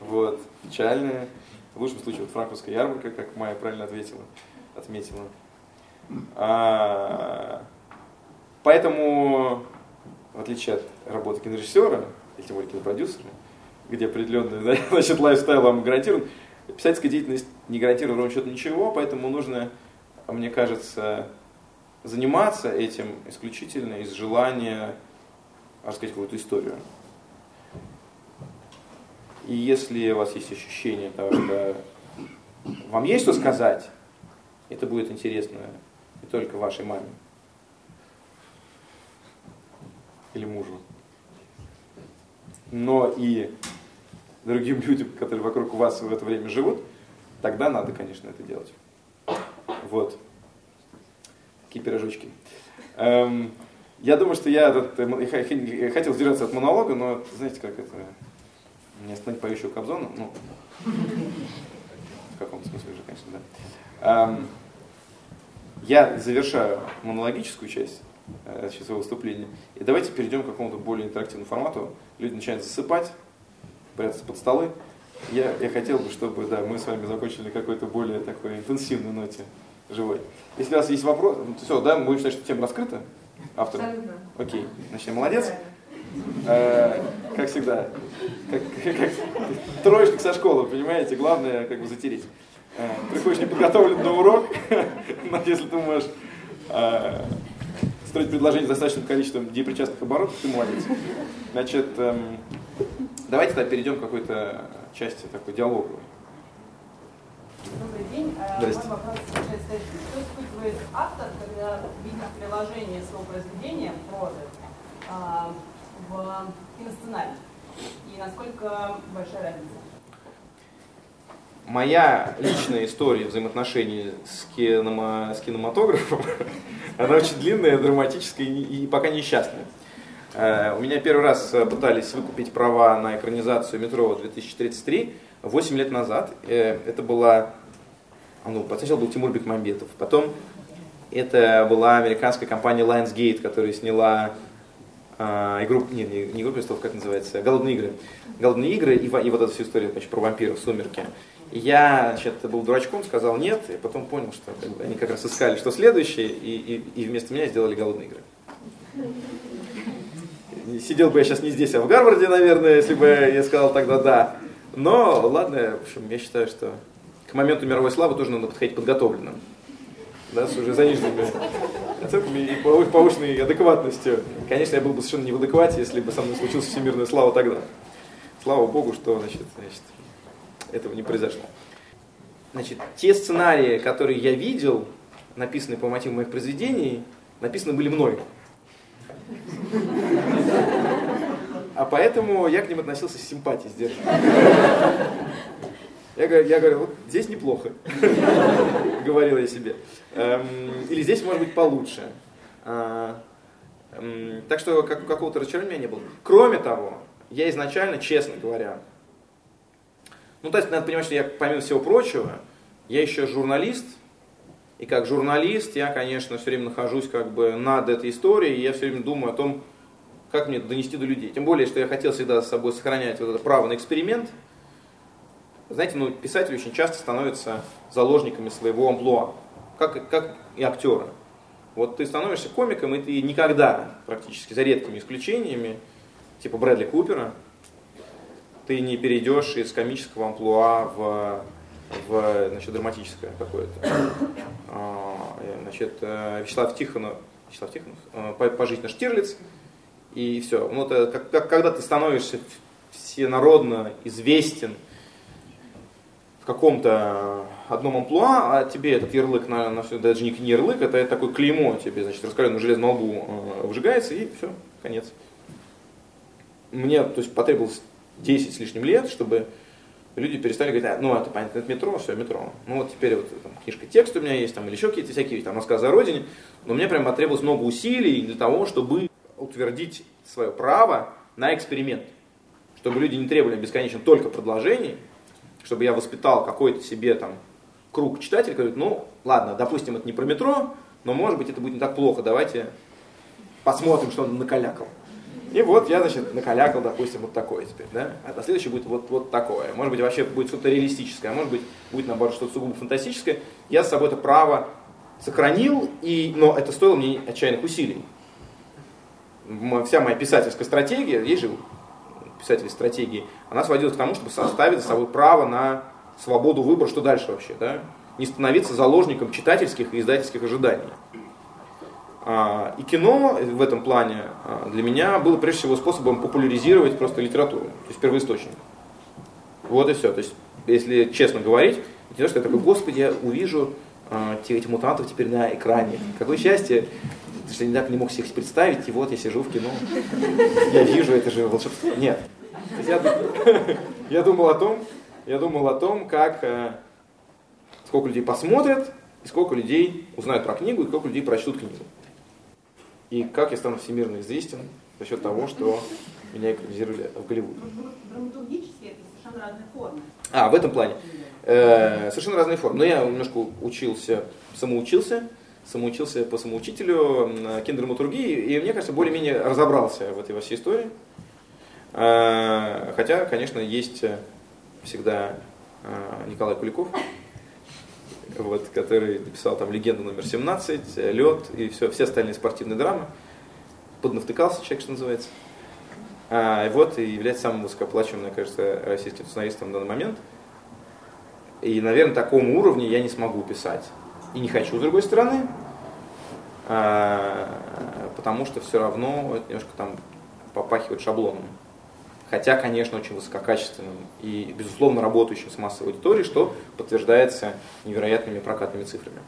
Вот, печальная. В лучшем случае вот франковская ярмарка, как Майя правильно ответила, отметила. А, поэтому, в отличие от работы кинорежиссера, или тем более кинопродюсера, где определенный да, [LAUGHS] значит, лайфстайл вам гарантирован, писательская деятельность не гарантирует ровно счет ничего, поэтому нужно, мне кажется, заниматься этим исключительно из желания рассказать какую-то историю. И если у вас есть ощущение того, что вам есть что сказать, это будет интересно не только вашей маме или мужу, но и другим людям, которые вокруг вас в это время живут, тогда надо, конечно, это делать. Вот. Такие пирожочки. Эм, я думаю, что я, этот, я хотел сдержаться от монолога, но знаете, как это, не остановить поющего Кобзона, ну, в каком смысле же, конечно, да. Эм, я завершаю монологическую часть э, своего выступления. И давайте перейдем к какому-то более интерактивному формату. Люди начинают засыпать, прятаться под столы. Я, я хотел бы, чтобы да, мы с вами закончили какой-то более такой интенсивной ноте живой. Если у вас есть вопрос, ну, все, да, мы будем считать, что тема раскрыта? Автор? Абсолютно. Окей, значит, молодец. Э, как всегда, как, как троечник со школы, понимаете, главное как бы затереть. Э, приходишь неподготовлен на урок, [LAUGHS] но если ты можешь э, строить предложение с достаточным количеством депричастных оборотов, ты молодец. Значит, эм, давайте тогда перейдем к какой-то части такой диалоговой. Добрый день. Э, Здрасте. Мой вопрос заключается что испытывает автор, когда видит приложение своего произведения, прозы, в киносценарий? И насколько большая разница? моя личная история взаимоотношений с, кинома, с кинематографом, [LAUGHS] она очень длинная, драматическая и, и пока несчастная. Э, у меня первый раз пытались выкупить права на экранизацию «Метро 2033» 8 лет назад. Э, это была, ну, сначала был Тимур Бекмамбетов, потом это была американская компания Lionsgate, которая сняла э, игру, не, не, не игру престолов, как называется, Голодные игры. Голодные игры и, и вот эту всю историю значит, про вампиров, сумерки. Я значит, был дурачком, сказал нет, и потом понял, что как бы, они как раз искали, что следующее, и, и, и вместо меня сделали голодные игры. Сидел бы я сейчас не здесь, а в Гарварде, наверное, если бы я сказал тогда да. Но ладно, в общем, я считаю, что к моменту мировой славы тоже надо подходить подготовленным. Да, с уже заниженными оценками и повышенной адекватностью. Конечно, я был бы совершенно не в адеквате, если бы со мной случилась всемирная слава тогда. Слава Богу, что значит, значит, этого не произошло. Значит, те сценарии, которые я видел, написанные по мотивам моих произведений, написаны были мной. А поэтому я к ним относился с симпатией сдержанно. Я, я говорю, вот здесь неплохо, [LAUGHS] говорил я себе. Эм, или здесь может быть получше. А, эм, так что как, какого-то разочарования не было. Кроме того, я изначально, честно говоря, ну, то есть, надо понимать, что я, помимо всего прочего, я еще журналист, и как журналист я, конечно, все время нахожусь как бы над этой историей, и я все время думаю о том, как мне донести до людей. Тем более, что я хотел всегда с собой сохранять вот это право на эксперимент. Знаете, ну, писатели очень часто становятся заложниками своего амплуа, как, как и актеры. Вот ты становишься комиком, и ты никогда, практически за редкими исключениями, типа Брэдли Купера, ты не перейдешь из комического амплуа в, в значит, драматическое какое-то. А, значит, э, Вячеслав Тихонов, Вячеслав Тихонов, э, пожизненно Штирлиц, и все. Ну, это, как, как, когда ты становишься всенародно известен в каком-то одном амплуа, а тебе этот ярлык, на, на все, даже не ярлык, это такое клеймо тебе, значит, раскаленную железную лбу э, вжигается, и все, конец. Мне, то есть, потребовалось 10 с лишним лет, чтобы люди перестали говорить, а, ну, это понятно, это метро, все, метро. Ну, вот теперь вот там, книжка текст у меня есть, там, или еще какие-то всякие там рассказы о родине, но мне прям потребовалось много усилий для того, чтобы утвердить свое право на эксперимент. Чтобы люди не требовали бесконечно только продолжений, чтобы я воспитал какой-то себе там круг читателей, который говорит, ну, ладно, допустим, это не про метро, но может быть это будет не так плохо, давайте посмотрим, что он накалякал. И вот я, значит, накалякал, допустим, вот такое теперь, да? А следующее будет вот, вот такое. Может быть, вообще будет что-то реалистическое, а может быть, будет, наоборот, что-то сугубо фантастическое. Я с собой это право сохранил, и, но это стоило мне отчаянных усилий. Вся моя писательская стратегия, есть же писатели стратегии, она сводилась к тому, чтобы составить за собой право на свободу выбора, что дальше вообще, да? Не становиться заложником читательских и издательских ожиданий. А, и кино в этом плане а, для меня было прежде всего способом популяризировать просто литературу, то есть первоисточник. Вот и все. То есть, если честно говорить, не то, что я такой, господи, я увижу этих мутантов теперь на экране. Какое счастье, что я никак не мог себе представить, и вот я сижу в кино, я вижу, это же волшебство. Нет. Я, [LAUGHS] я думал о том, я думал о том, как э, сколько людей посмотрят, и сколько людей узнают про книгу, и сколько людей прочтут книгу. И как я стану всемирно известен за счет того, что меня экранизировали в Голливуде. Драматургически это совершенно разные формы. А, в этом плане. Э, совершенно разные формы. Но я немножко учился, самоучился, самоучился по самоучителю киндраматургии, и мне кажется, более-менее разобрался в этой во всей истории. Э, хотя, конечно, есть всегда э, Николай Куликов, вот, который написал там «Легенду номер 17», «Лед» и все, все остальные спортивные драмы. Поднавтыкался человек, что называется. А, вот, и является самым высокооплачиваемым, мне кажется, российским сценаристом в данный момент. И, наверное, такому уровне я не смогу писать. И не хочу, с другой стороны, а, потому что все равно немножко там попахивает шаблоном хотя, конечно, очень высококачественным и, безусловно, работающим с массовой аудиторией, что подтверждается невероятными прокатными цифрами.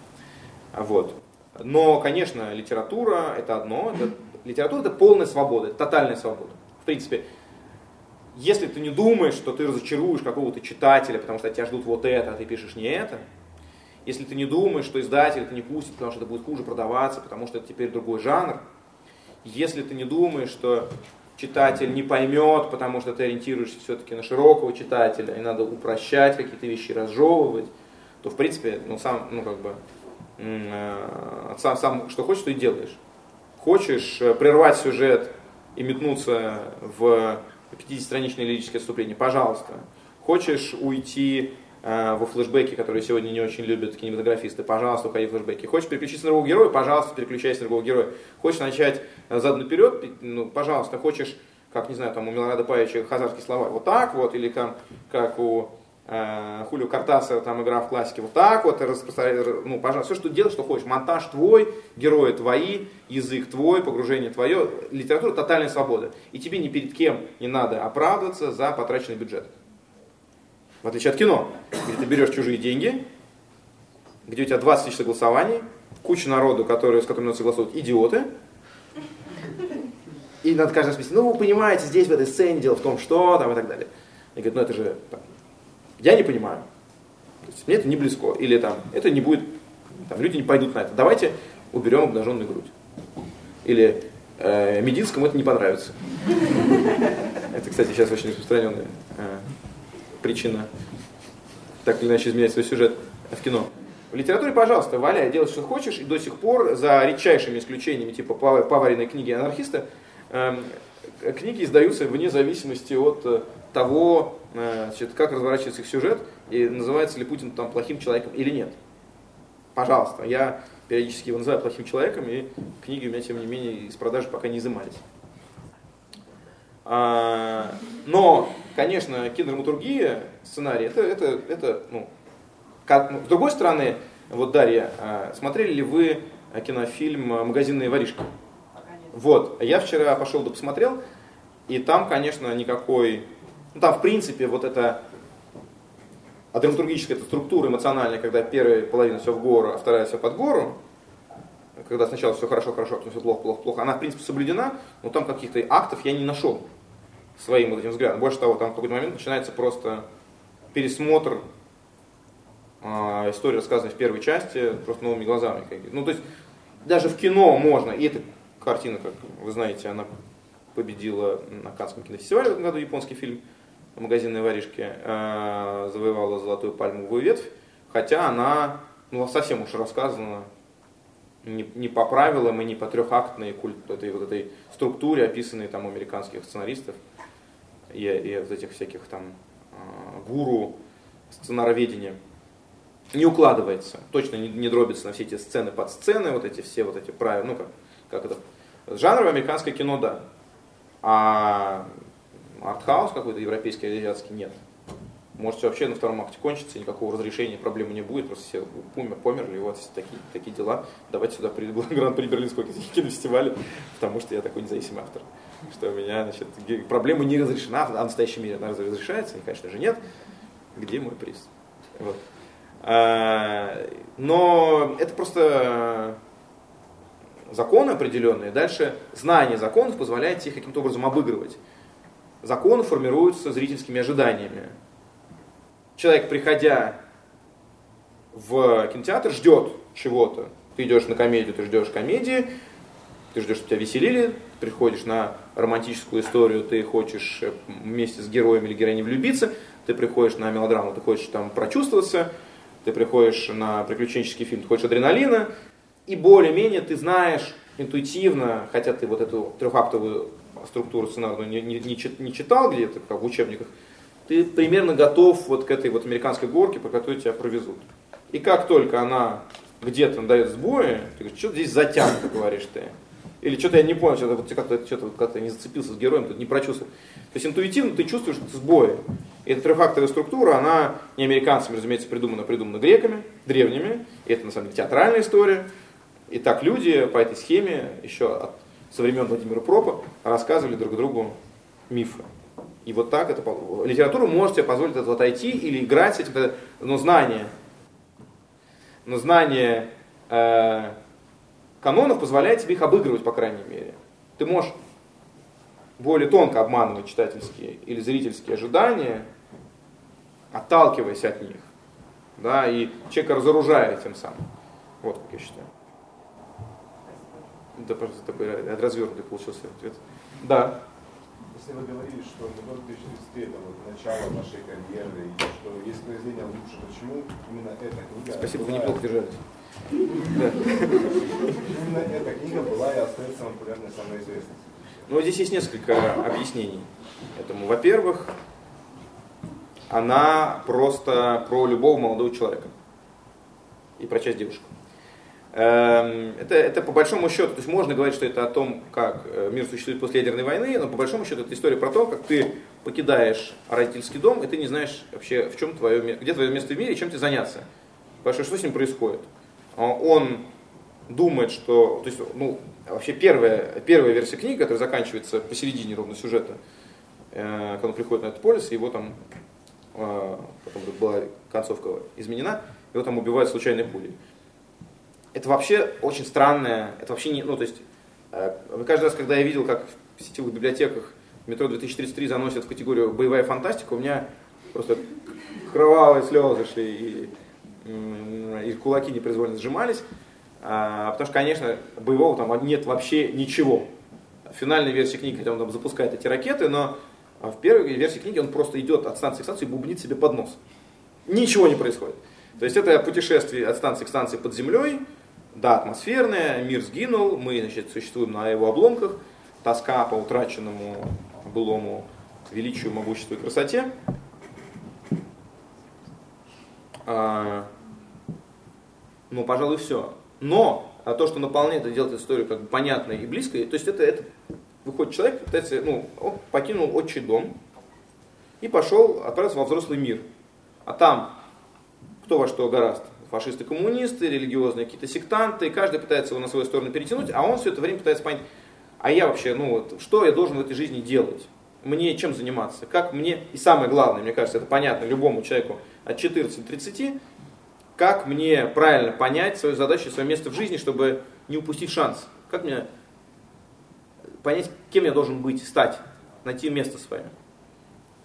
Вот. Но, конечно, литература – это одно. Это, литература – это полная свобода, это тотальная свобода. Принципе, если ты не думаешь, что ты разочаруешь какого-то читателя, потому что тебя ждут вот это, а ты пишешь не это, если ты не думаешь, что издатель это не пустит, потому что это будет хуже продаваться, потому что это теперь другой жанр, если ты не думаешь, что читатель не поймет, потому что ты ориентируешься все-таки на широкого читателя, и надо упрощать какие-то вещи, разжевывать, то в принципе, ну сам, ну как бы, э, сам, сам что хочешь, то и делаешь. Хочешь э, прервать сюжет и метнуться в 50-страничное лирическое отступление, пожалуйста. Хочешь уйти Э, во флешбеке, которые сегодня не очень любят кинематографисты, пожалуйста, уходи в флешбеки. Хочешь переключиться на другого героя, пожалуйста, переключайся на другого героя. Хочешь начать задом наперед, ну, пожалуйста. Хочешь, как, не знаю, там у Милорада Павича хазарский слова, вот так вот, или там, как у э, Хулио Картаса, там игра в классике, вот так вот, ну, пожалуйста, все, что делаешь, что хочешь. Монтаж твой, герои твои, язык твой, погружение твое. Литература тотальная свобода. И тебе ни перед кем не надо оправдываться за потраченный бюджет. В отличие от кино, где ты берешь чужие деньги, где у тебя 20 тысяч согласований, куча народу, которые, с которыми надо согласовывать, идиоты. И надо каждый раз ну вы понимаете, здесь в этой сцене дело в том, что там и так далее. И говорит, ну это же, я не понимаю. То есть, мне это не близко. Или там, это не будет, там, люди не пойдут на это. Давайте уберем обнаженную грудь. Или э, Мединскому это не понравится. Это, кстати, сейчас очень распространенная э, причина так или иначе изменять свой сюжет в кино. В литературе, пожалуйста, валяй, делай, что хочешь, и до сих пор, за редчайшими исключениями, типа поваренной книги анархиста, э, книги издаются вне зависимости от э, того, э, значит, как разворачивается их сюжет, и называется ли Путин там плохим человеком или нет. Пожалуйста, я периодически его называю плохим человеком, и книги у меня, тем не менее, из продажи пока не изымались. А, но, конечно, кинодраматургия, сценарий, это, это, это ну, как, ну, с другой стороны, вот, Дарья, а, смотрели ли вы кинофильм «Магазинные воришки»? Вот, я вчера пошел да посмотрел, и там, конечно, никакой, ну там, в принципе, вот это а драматургическая это структура эмоциональная, когда первая половина все в гору, а вторая все под гору, когда сначала все хорошо, хорошо, а потом все плохо, плохо, плохо, она в принципе соблюдена, но там каких-то актов я не нашел своим вот этим взглядом. Больше того, там в какой-то момент начинается просто пересмотр э, истории, рассказанной в первой части, просто новыми глазами. Ну, то есть, даже в кино можно, и эта картина, как вы знаете, она победила на Канском кинофестивале в этом году, японский фильм «Магазинные воришки», э, завоевала золотую пальмовую ветвь, хотя она ну, совсем уж рассказана не, не по правилам и не по трехактной культ, этой, вот этой структуре, описанной там американских сценаристов и, и вот этих всяких там э, гуру сценароведения. Не укладывается, точно не, не дробится на все эти сцены под сцены, вот эти все вот эти правила, ну как, как это, жанровое американское кино, да, а артхаус какой-то европейский, азиатский нет. Может, вообще на втором акте кончится, никакого разрешения проблемы не будет, просто все умер, померли, вот такие, такие дела. Давайте сюда приду [LAUGHS] гран-при Берлинского [LAUGHS] кинофестиваля, потому что я такой независимый автор. Что у меня, значит, проблема не разрешена, а в настоящем мире она разрешается, и, конечно же, нет. Где мой приз? Вот. А, но это просто законы определенные. Дальше знание законов позволяет их каким-то образом обыгрывать. Законы формируются зрительскими ожиданиями человек, приходя в кинотеатр, ждет чего-то. Ты идешь на комедию, ты ждешь комедии, ты ждешь, чтобы тебя веселили, приходишь на романтическую историю, ты хочешь э, вместе с героем или героиней влюбиться, ты приходишь на мелодраму, ты хочешь там прочувствоваться, ты приходишь на приключенческий фильм, ты хочешь адреналина, и более-менее ты знаешь интуитивно, хотя ты вот эту трехактовую структуру сценарную не, не, не читал где-то как в учебниках, ты примерно готов вот к этой вот американской горке, по которой тебя провезут. И как только она где-то дает сбои, ты говоришь, что здесь затянуто, говоришь ты. Или что-то я не понял, что-то вот, как-то, что-то как-то не зацепился с героем, тут не прочувствовал. То есть интуитивно ты чувствуешь что сбои. И эта трехактовая структура, она не американцами, разумеется, придумана, придумана греками, древними. И это на самом деле театральная история. И так люди по этой схеме еще от со времен Владимира Пропа рассказывали друг другу мифы. И вот так это литература может себе позволить это вот отойти или играть с этим, но знание, но знание э, канонов позволяет тебе их обыгрывать, по крайней мере. Ты можешь более тонко обманывать читательские или зрительские ожидания, отталкиваясь от них, да, и человека разоружая тем самым. Вот как я считаю. Это просто такой развернутый получился ответ. Да если вы говорили, что Мудор 2033 это вот начало нашей карьеры, и что есть произведение лучше, почему именно эта книга... Спасибо, вы неплохо держались. Именно эта книга была и остается самой популярной, самой известной. Ну, здесь есть несколько объяснений этому. Во-первых, она просто про любого молодого человека и про часть девушек. Эм, это, это по большому счету, то есть можно говорить, что это о том, как э, мир существует после ядерной войны, но по большому счету это история про то, как ты покидаешь родительский дом, и ты не знаешь вообще, в чем твое, где твое место в мире, чем тебе заняться. Потому что что с ним происходит? А он думает, что, то есть, ну, вообще первая, первая версия книги, которая заканчивается посередине ровно сюжета, э, когда он приходит на этот полис, его там, э, потом была концовка изменена, его там убивают случайной пулей это вообще очень странное, это вообще не, ну то есть, э, каждый раз, когда я видел, как в сетевых библиотеках метро 2033 заносят в категорию боевая фантастика, у меня просто кровавые слезы шли и, и кулаки непроизвольно сжимались, а, потому что, конечно, боевого там нет вообще ничего. В финальной версии книги, хотя он там запускает эти ракеты, но в первой версии книги он просто идет от станции к станции и бубнит себе под нос. Ничего не происходит. То есть это путешествие от станции к станции под землей, да, атмосферная, мир сгинул, мы значит, существуем на его обломках, тоска по утраченному былому величию, могуществу и красоте. А, ну, пожалуй, все. Но а то, что наполняет это делает историю как бы понятной и близкой, то есть это, это выходит человек, пытается, ну, он покинул отчий дом и пошел, отправился во взрослый мир. А там кто во что гораздо фашисты-коммунисты, религиозные какие-то сектанты, каждый пытается его на свою сторону перетянуть, а он все это время пытается понять, а я вообще, ну вот, что я должен в этой жизни делать? мне чем заниматься, как мне, и самое главное, мне кажется, это понятно любому человеку от 14 до 30, как мне правильно понять свою задачу, свое место в жизни, чтобы не упустить шанс, как мне понять, кем я должен быть, стать, найти место свое.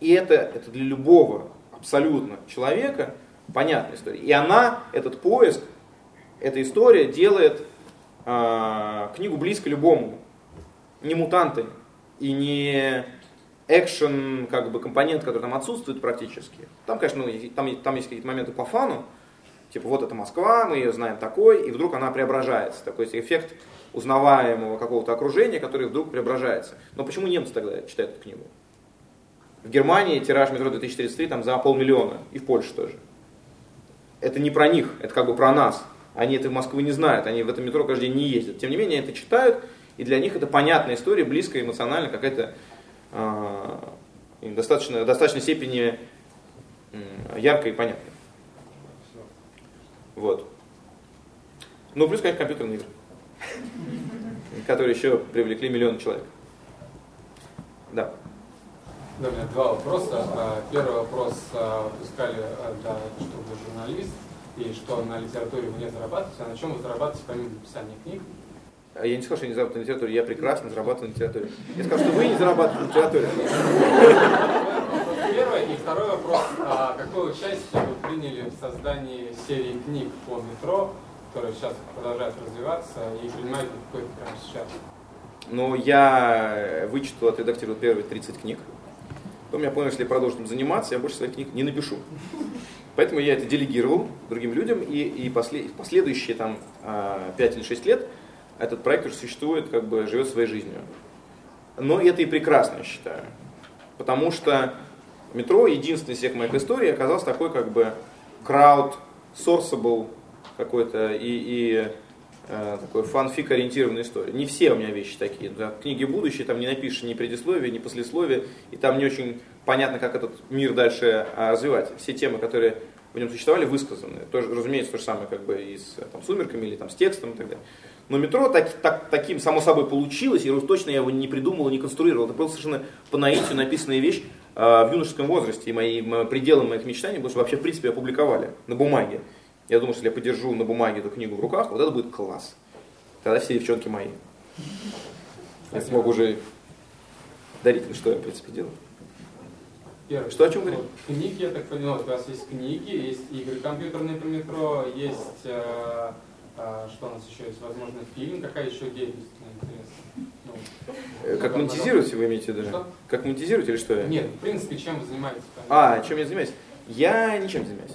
И это, это для любого абсолютно человека понятная история. И она, этот поиск, эта история делает э, книгу близко любому. Не мутанты и не экшен как бы компонент, который там отсутствует практически. Там, конечно, ну, там, там есть какие-то моменты по фану, типа вот это Москва, мы ее знаем такой, и вдруг она преображается. Такой эффект узнаваемого какого-то окружения, который вдруг преображается. Но почему немцы тогда читают эту книгу? В Германии тираж метро 2033 там за полмиллиона, и в Польше тоже. Это не про них, это как бы про нас. Они это в Москве не знают, они в этом метро каждый день не ездят. Тем не менее, это читают, и для них это понятная история, близкая, эмоциональная, какая-то э, достаточно, достаточной степени э, яркая и понятная. Вот. Ну, плюс, конечно, компьютерные игры, которые еще привлекли миллионы человек. Да. Да, у меня два вопроса. А, первый вопрос. А, вы сказали, а, да, что вы журналист, и что на литературе вы не зарабатываете. А на чем вы зарабатываете помимо написания книг? Я не сказал, что я не зарабатываю на литературе, я прекрасно зарабатываю на литературе. Я сказал, что вы не зарабатываете на литературе. Первый. И второй вопрос. А какое участие вы приняли в создании серии книг по метро, которая сейчас продолжает развиваться, и принимаете какой-то прямо сейчас? Ну, я вычитал, отредактировал первые 30 книг. Потом я понял, если я продолжу этим заниматься, я больше своих книг не напишу. Поэтому я это делегировал другим людям, и, и после, последующие там, 5 а, или 6 лет этот проект уже существует, как бы живет своей жизнью. Но это и прекрасно, я считаю. Потому что метро, единственный из всех моих историй, оказался такой как бы крауд sourceable какой-то и, и такой фанфик ориентированной истории. Не все у меня вещи такие. Да, книги будущее, там не напишешь ни предисловия, ни послесловия, и там не очень понятно, как этот мир дальше а, развивать. Все темы, которые в нем существовали, высказаны. Тоже, разумеется, то же самое как бы и с там, сумерками или там, с текстом и так далее. Но метро так, так, таким само собой получилось, и точно я его не придумал, не конструировал. Это просто совершенно по наитию написанная вещь э, в юношеском возрасте. И моим пределом моих мечтаний было, что вообще в принципе опубликовали на бумаге. Я думаю, что если я подержу на бумаге эту книгу в руках, вот это будет класс. Тогда все девчонки мои. Я смогу уже дарить, что я, в принципе, делаю. Первый. Что о чем говорить? Книги, я так понял, у вас есть книги, есть игры компьютерные по метро, есть, э, э, что у нас еще есть, возможно, фильм, какая еще деятельность интересна? Ну, э, как монетизируете, вы имеете виду? Что? Как монетизируете или что? Нет, в принципе, чем вы занимаетесь? А, чем я занимаюсь? Я ничем занимаюсь.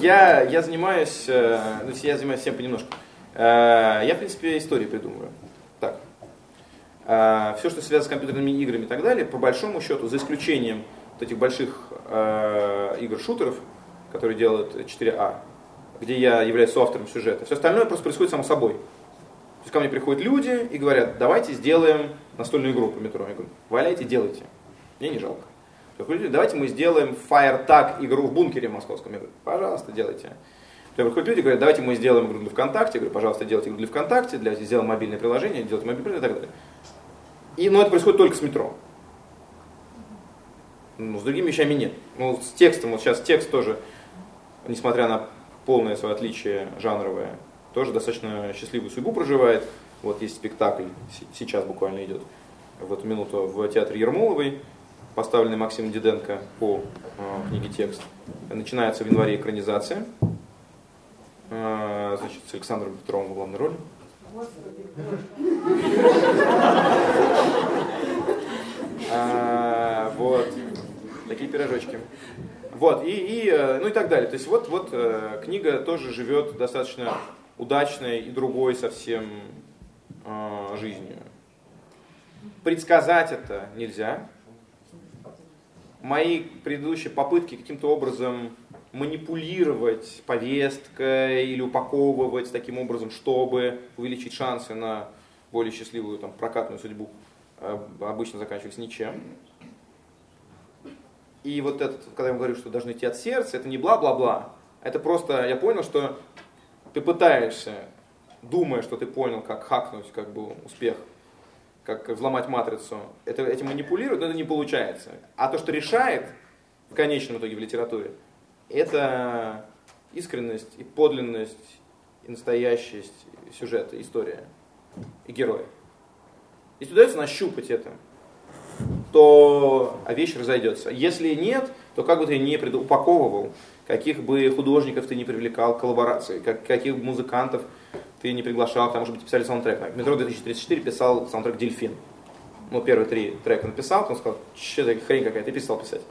Я, я занимаюсь, э, ну, я занимаюсь всем понемножку. Э, я, в принципе, истории придумываю. Так. Э, Все, что связано с компьютерными играми и так далее, по большому счету, за исключением вот этих больших игр-шутеров, которые делают 4А, где я являюсь соавтором сюжета, все остальное просто происходит само собой. То есть ко мне приходят люди и говорят, давайте сделаем настольную игру по метро. Я говорю, валяйте, делайте. Мне не жалко. Давайте мы сделаем Fire Tag игру в бункере московском. Я говорю, пожалуйста, делайте. Потом приходят люди, говорят, давайте мы сделаем игру для ВКонтакте. Я говорю, пожалуйста, делайте игру для ВКонтакте, для, сделаем мобильное приложение, делайте мобильное и так далее. И, но это происходит только с метро. Ну, с другими вещами нет. Ну, с текстом, вот сейчас текст тоже, несмотря на полное свое отличие жанровое, тоже достаточно счастливую судьбу проживает. Вот есть спектакль, сейчас буквально идет в эту минуту в театре Ермоловой поставленный Максимом Диденко по э, книге «Текст». Начинается в январе экранизация. Э, значит, с Александром Петровым в главной роли. А, вот. Такие пирожочки. Вот, и, и, э, ну и так далее. То есть вот, вот э, книга тоже живет достаточно удачной и другой совсем э, жизнью. Предсказать это нельзя, мои предыдущие попытки каким-то образом манипулировать повесткой или упаковывать таким образом, чтобы увеличить шансы на более счастливую там, прокатную судьбу, э, обычно заканчивались ничем. И вот этот, когда я говорю, что должны идти от сердца, это не бла-бла-бла. Это просто, я понял, что ты пытаешься, думая, что ты понял, как хакнуть как бы, успех, как взломать матрицу, это, этим манипулирует, но это не получается. А то, что решает в конечном итоге в литературе, это искренность и подлинность, и настоящесть сюжета, история и героя. Если удается нащупать это, то вещь разойдется. Если нет, то как бы ты не упаковывал, каких бы художников ты не привлекал к коллаборации, как, каких бы музыкантов ты не приглашал, там, может быть, писали саундтрек. Метро 2034 писал саундтрек «Дельфин». Ну, первые три трека написал, потом сказал, что это хрень какая, ты перестал писать.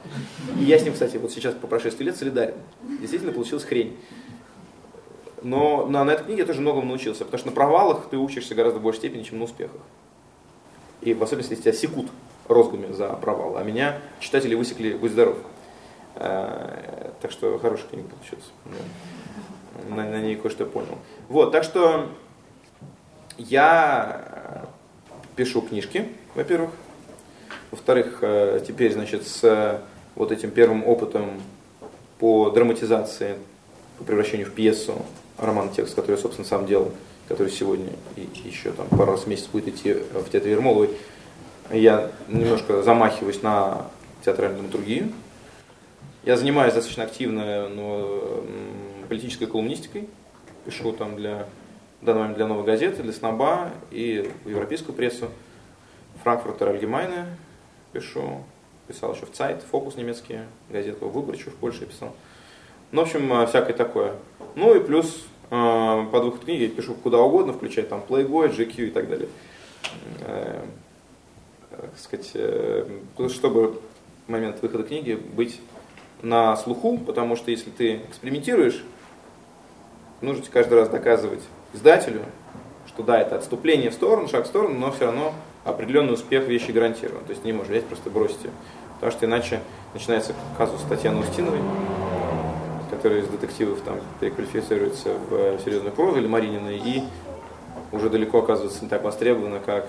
И я с ним, кстати, вот сейчас по прошествии лет солидарен. Действительно получилась хрень. Но на, на этой книге я тоже многому научился, потому что на провалах ты учишься гораздо в большей степени, чем на успехах. И в особенности, тебя секут розгами за провал, а меня читатели высекли «Будь здоров». Э, так что хорошая книга получилась. На, на ней кое-что понял. Вот, так что я пишу книжки, во-первых. Во-вторых, э, теперь, значит, с вот этим первым опытом по драматизации, по превращению в пьесу, роман текст, который я, собственно, сам делал, который сегодня и еще там пару раз в месяц будет идти в театре Ермоловой, я немножко замахиваюсь на театральную драматургию. Я занимаюсь достаточно активно ну, политической колумнистикой. Пишу там для, в данный момент для новой газеты, для СНОБА и в европейскую прессу. Франкфуртер Альгемайне пишу. Писал еще в Цайт, Фокус немецкие, газетку Выбор еще в Польше писал. Ну, в общем, э, всякое такое. Ну и плюс э, под выход книги я пишу куда угодно, включая там Playboy, GQ и так далее. Э, так сказать, э, чтобы в момент выхода книги быть на слуху, потому что если ты экспериментируешь, нужно каждый раз доказывать издателю, что да, это отступление в сторону, шаг в сторону, но все равно определенный успех вещи гарантирован. То есть не можешь взять, просто бросить ее. Потому что иначе начинается казус Татьяны Устиновой, которая из детективов там переквалифицируется в серьезную прозу, или Марининой, и уже далеко оказывается не так востребована, как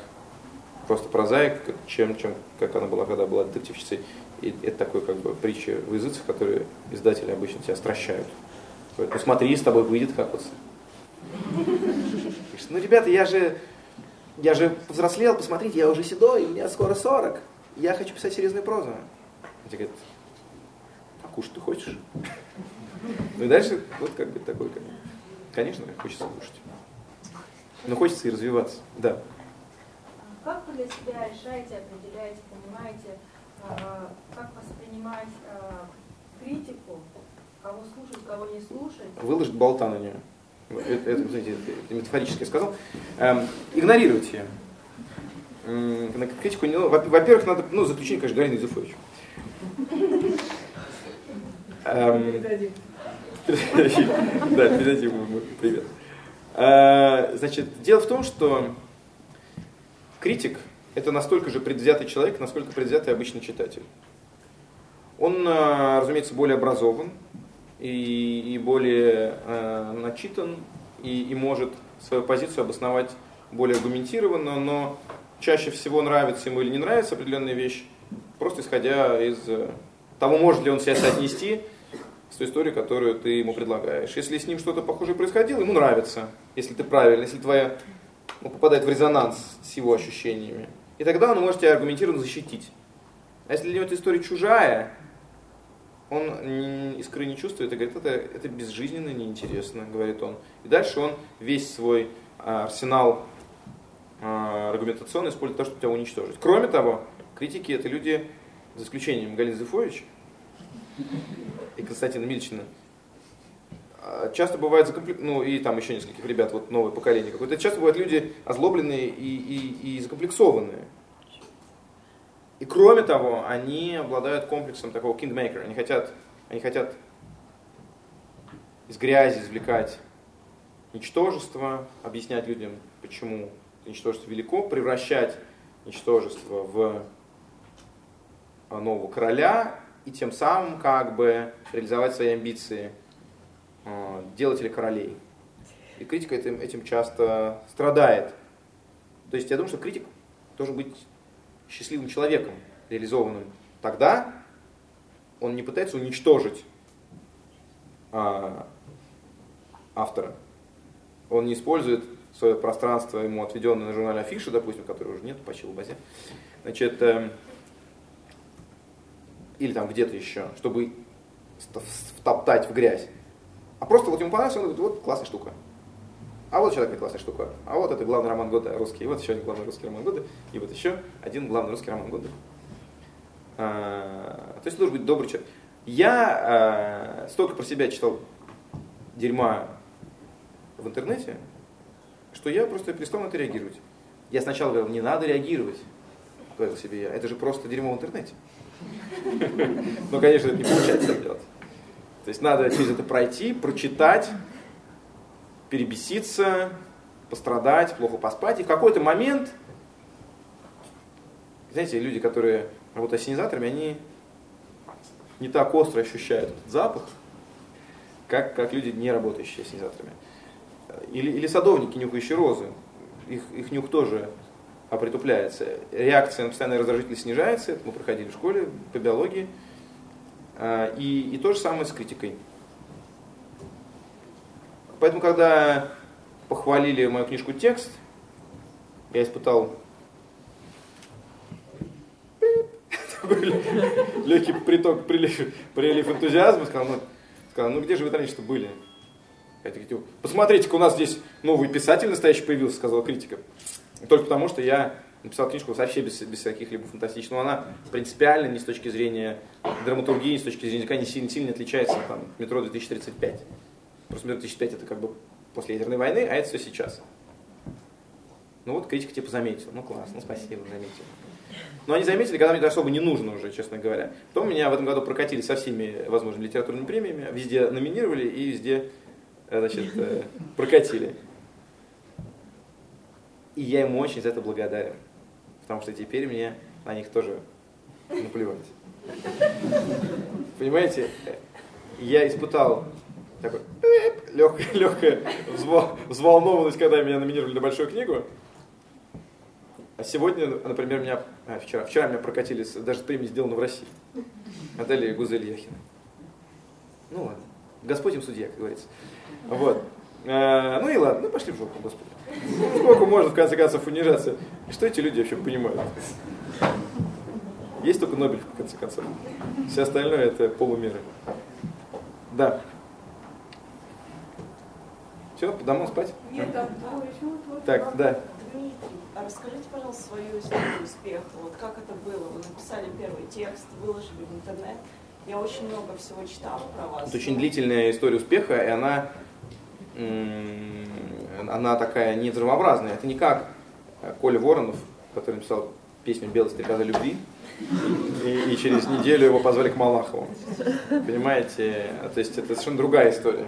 просто прозаик, чем, чем как она была, когда была детективщицей. И это такой как бы притча в языцах, которые издатели обычно тебя стращают. Говорят, ну смотри, с тобой выйдет вот. Ну, ребята, я же, я же взрослел, посмотрите, я уже седой, мне скоро 40. Я хочу писать серьезную прозу. Тебе говорят, а кушать ты хочешь? Ну и дальше вот как бы такой, конечно, хочется кушать. Но хочется и развиваться, да. Как вы для себя решаете, определяете, понимаете, а, как воспринимать а, критику, кого слушать, кого не слушать? Выложить болта на нее. Это, это, знаете, это метафорически сказал. Эм, игнорируйте ее. На критику не Во-первых, надо ну, заключение, конечно, Галина Юзефович. Эм, да, передадим ему привет. Э, значит, дело в том, что критик – это настолько же предвзятый человек, насколько предвзятый обычный читатель. Он, э, разумеется, более образован и, и более э, начитан, и, и может свою позицию обосновать более аргументированно, но чаще всего нравится ему или не нравится определенная вещь, просто исходя из того, может ли он себя соотнести с той историей, которую ты ему предлагаешь. Если с ним что-то похожее происходило, ему нравится, если ты правильно, если твоя ну, попадает в резонанс с его ощущениями. И тогда он может тебя аргументированно защитить. А если для него эта история чужая, он искры не чувствует и говорит, это, это безжизненно, неинтересно, говорит он. И дальше он весь свой а, арсенал а, аргументационный использует то, чтобы тебя уничтожить. Кроме того, критики это люди, за исключением Галины Зефович и Константина Мильчина, а, часто бывает закомплек... ну и там еще нескольких ребят, вот новое поколение какое-то, часто бывают люди озлобленные и, и, и закомплексованные. И кроме того, они обладают комплексом такого kingmaker. Они хотят, они хотят из грязи извлекать ничтожество, объяснять людям, почему ничтожество велико, превращать ничтожество в нового короля и тем самым как бы реализовать свои амбиции э, делателя королей. И критика этим, этим часто страдает. То есть я думаю, что критик должен быть счастливым человеком, реализованным. Тогда он не пытается уничтожить а, автора. Он не использует свое пространство ему отведенное на журнале Афиша, допустим, который уже нет, почти в базе. Значит, э, или там где-то еще, чтобы втоптать в грязь. А просто вот ему понравилось, он говорит, вот классная штука. А вот еще такая классная штука. А вот это главный роман года русский. И вот еще один главный русский роман года. И вот еще один главный русский роман года. А, то есть должен быть добрый человек. Я а, столько про себя читал дерьма в интернете, что я просто перестал на это реагировать. Я сначала говорил, не надо реагировать, говорил себе я. Это же просто дерьмо в интернете. [LAUGHS] Но, конечно, это не получается делать. То есть надо через это пройти, прочитать, перебеситься, пострадать, плохо поспать. И в какой-то момент, знаете, люди, которые работают ассенизаторами, они не так остро ощущают этот запах, как, как люди, не работающие ассенизаторами. Или, или садовники, нюхающие розы. Их, их нюх тоже притупляется. Реакция на постоянные раздражители снижается, это мы проходили в школе по биологии. А, и, и то же самое с критикой. Поэтому, когда похвалили мою книжку «Текст», я испытал легкий приток, прилив, прилив энтузиазма, сказал, ну, сказал, ну где же вы раньше-то были? Посмотрите-ка, у нас здесь новый писатель настоящий появился, сказал критика. Только потому, что я написал книжку вообще без, без каких-либо фантастичных, но она принципиально не с точки зрения драматургии, не с точки зрения языка не сильно, сильно отличается от метро 2035. Просто метро 2005 это как бы после ядерной войны, а это все сейчас. Ну вот критика типа заметил. Ну класс, ну спасибо, заметил. Но они заметили, когда мне это особо не нужно уже, честно говоря. Потом меня в этом году прокатили со всеми возможными литературными премиями, везде номинировали и везде э, значит, э, прокатили. И я ему очень за это благодарен. Потому что теперь мне на них тоже наплевать. Понимаете, я испытал такой легкая, легкая взволнованность, когда меня номинировали на большую книгу. А сегодня, например, меня, а, вчера, вчера меня прокатили даже премии сделаны в России. Отдали Гузель Яхина. Ну ладно. Господь им судья, как говорится. Вот. А, ну и ладно, ну пошли в жопу, Господи. Сколько можно, в конце концов, унижаться? Что эти люди вообще понимают? Есть только Нобель, в конце концов. Все остальное это полумеры. Да. Все, по домам спать? Нет, там, Так, да. Дмитрий, а расскажите, пожалуйста, свою историю успеха. Вот как это было? Вы написали первый текст, выложили в интернет. Я очень много всего читала про вас. Это очень длительная история успеха, и она, она такая не взрывообразная. Это не как э, Коля Воронов, который написал песню «Белая стрекоза любви», и, и через неделю его позвали к Малахову. Понимаете? То есть это совершенно другая история.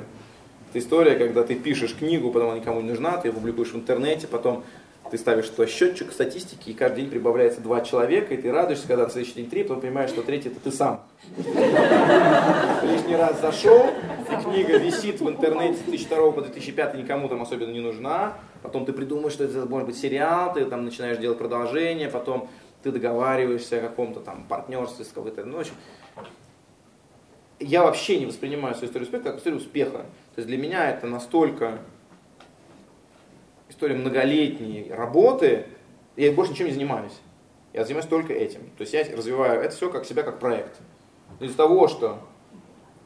Это история, когда ты пишешь книгу, потом она никому не нужна, ты ее публикуешь в интернете, потом ты ставишь туда счетчик статистики, и каждый день прибавляется два человека, и ты радуешься, когда на следующий день три, потом понимаешь, что третий это ты сам. Лишний раз зашел, и книга висит в интернете с 2002 по 2005, никому там особенно не нужна, потом ты придумаешь, что это может быть сериал, ты там начинаешь делать продолжение, потом ты договариваешься о каком-то там партнерстве с какой-то, ну, в общем, я вообще не воспринимаю свою историю успеха как историю успеха. То есть для меня это настолько история многолетней работы, я больше ничем не занимаюсь. Я занимаюсь только этим. То есть я развиваю это все как себя как проект. из-за того, что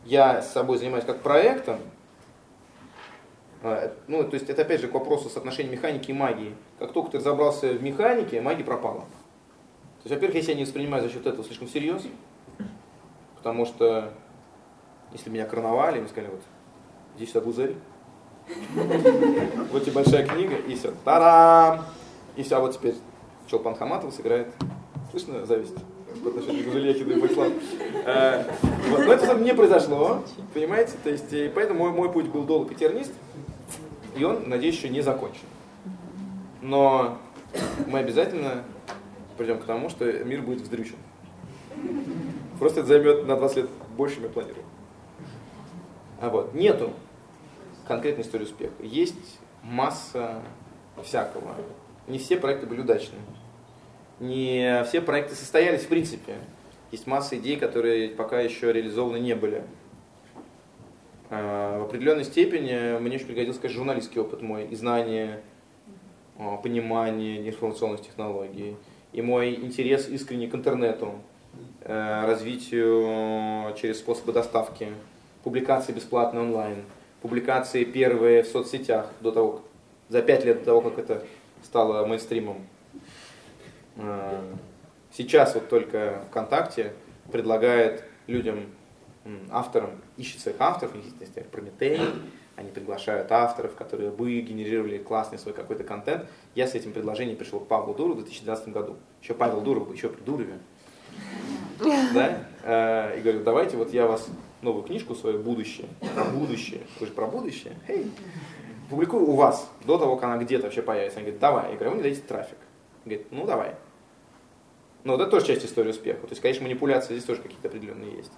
я с собой занимаюсь как проектом, э, ну, то есть это опять же к вопросу соотношения механики и магии. Как только ты разобрался в механике, магия пропала. То есть, во-первых, я себя не воспринимаю за счет этого слишком всерьез, потому что если меня короновали, мне сказали, вот, иди сюда, Гузель. Вот тебе большая книга, и все. Тарам! И все, а вот теперь Чолпан Хаматов сыграет. Слышно зависть? по отношению к Гузельяхину и Баклану. Э, вот. Но это не произошло, понимаете? То есть, и поэтому мой, мой путь был долг и тернист, и он, надеюсь, еще не закончен. Но мы обязательно придем к тому, что мир будет вздрючен. Просто это займет на 20 лет больше, чем я планирую. А вот, нету конкретной истории успеха. Есть масса всякого. Не все проекты были удачными. Не все проекты состоялись в принципе. Есть масса идей, которые пока еще реализованы не были. А, в определенной степени мне очень пригодился, конечно, журналистский опыт мой и знание а, понимание информационных технологий, и мой интерес искренне к интернету, э, развитию через способы доставки, публикации бесплатно онлайн, публикации первые в соцсетях до того, за пять лет до того, как это стало мейнстримом. Э, сейчас вот только ВКонтакте предлагает людям, авторам, ищет своих авторов, у них есть, Прометей, они приглашают авторов, которые бы генерировали классный свой какой-то контент. Я с этим предложением пришел к Павлу Дурову в 2012 году. Еще Павел Дуров, еще при Дурове. [LAUGHS] Да? Э, и говорю, давайте вот я вас новую книжку свою «Будущее», про будущее, вы же про будущее, hey, публикую у вас до того, как она где-то вообще появится. Они говорят, давай. Я говорю, вы мне дадите трафик. Говорит, ну давай. Но вот это тоже часть истории успеха. То есть, конечно, манипуляции здесь тоже какие-то определенные есть.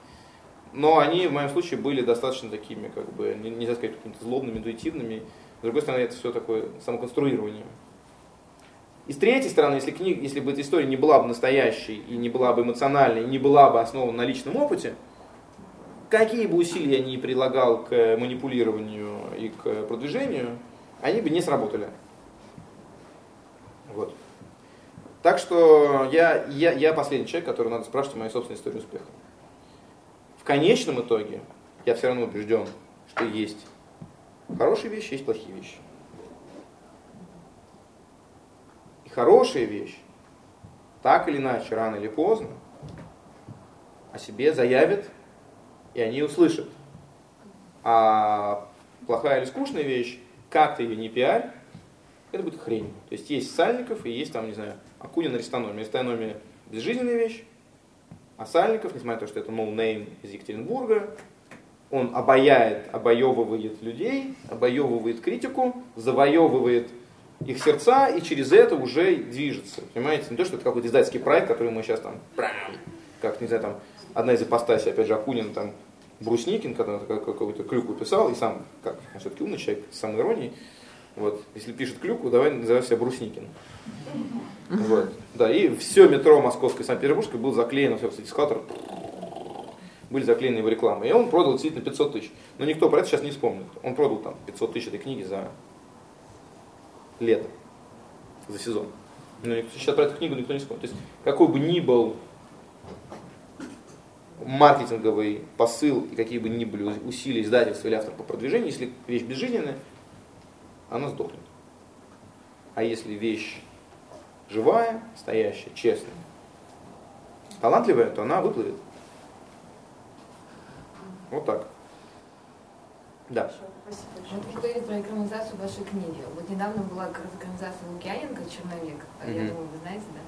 Но они в моем случае были достаточно такими, как бы, нельзя сказать, какими-то злобными, интуитивными. С другой стороны, это все такое самоконструирование. И с третьей стороны, если, книга, если бы эта история не была бы настоящей, и не была бы эмоциональной, и не была бы основана на личном опыте, какие бы усилия я ни прилагал к манипулированию и к продвижению, они бы не сработали. Вот. Так что я, я, я последний человек, который надо спрашивать о моей собственной истории успеха конечном итоге я все равно убежден, что есть хорошие вещи, есть плохие вещи. И хорошая вещь, так или иначе, рано или поздно, о себе заявят, и они услышат. А плохая или скучная вещь, как ты ее не пиарь, это будет хрень. То есть есть Сальников и есть там, не знаю, Акунин Аристономия. Аристономия безжизненная вещь, а Сальников, несмотря на то, что это no-name из Екатеринбурга, он обаяет, обоевывает людей, обоевывает критику, завоевывает их сердца и через это уже движется. Понимаете? Не то, что это какой-то издательский проект, который мы сейчас там, как, не знаю, там, одна из ипостасей, опять же, Акунин, там, Брусникин, который какой-то клюку писал, и сам, как, все-таки умный человек, с самой иронией, вот, если пишет клюку, давай называй себя Брусникин. Вот. Да, и все метро московское Санкт-Петербургское было заклеено, все, кстати, скатер, были заклеены его рекламы. И он продал действительно 500 тысяч. Но никто про это сейчас не вспомнит. Он продал там 500 тысяч этой книги за лето, за сезон. Но сейчас про эту книгу никто не вспомнит. То есть какой бы ни был маркетинговый посыл и какие бы ни были усилия издательства или автора по продвижению, если вещь безжизненная, она сдохнет. А если вещь живая, стоящая, честная, талантливая, то она выплывет. Вот так. Да. Вот вы говорили про экранизацию вашей книги. Вот недавно была экранизация Лукьяненко «Черновик». Mm-hmm. Я думаю, вы знаете, да?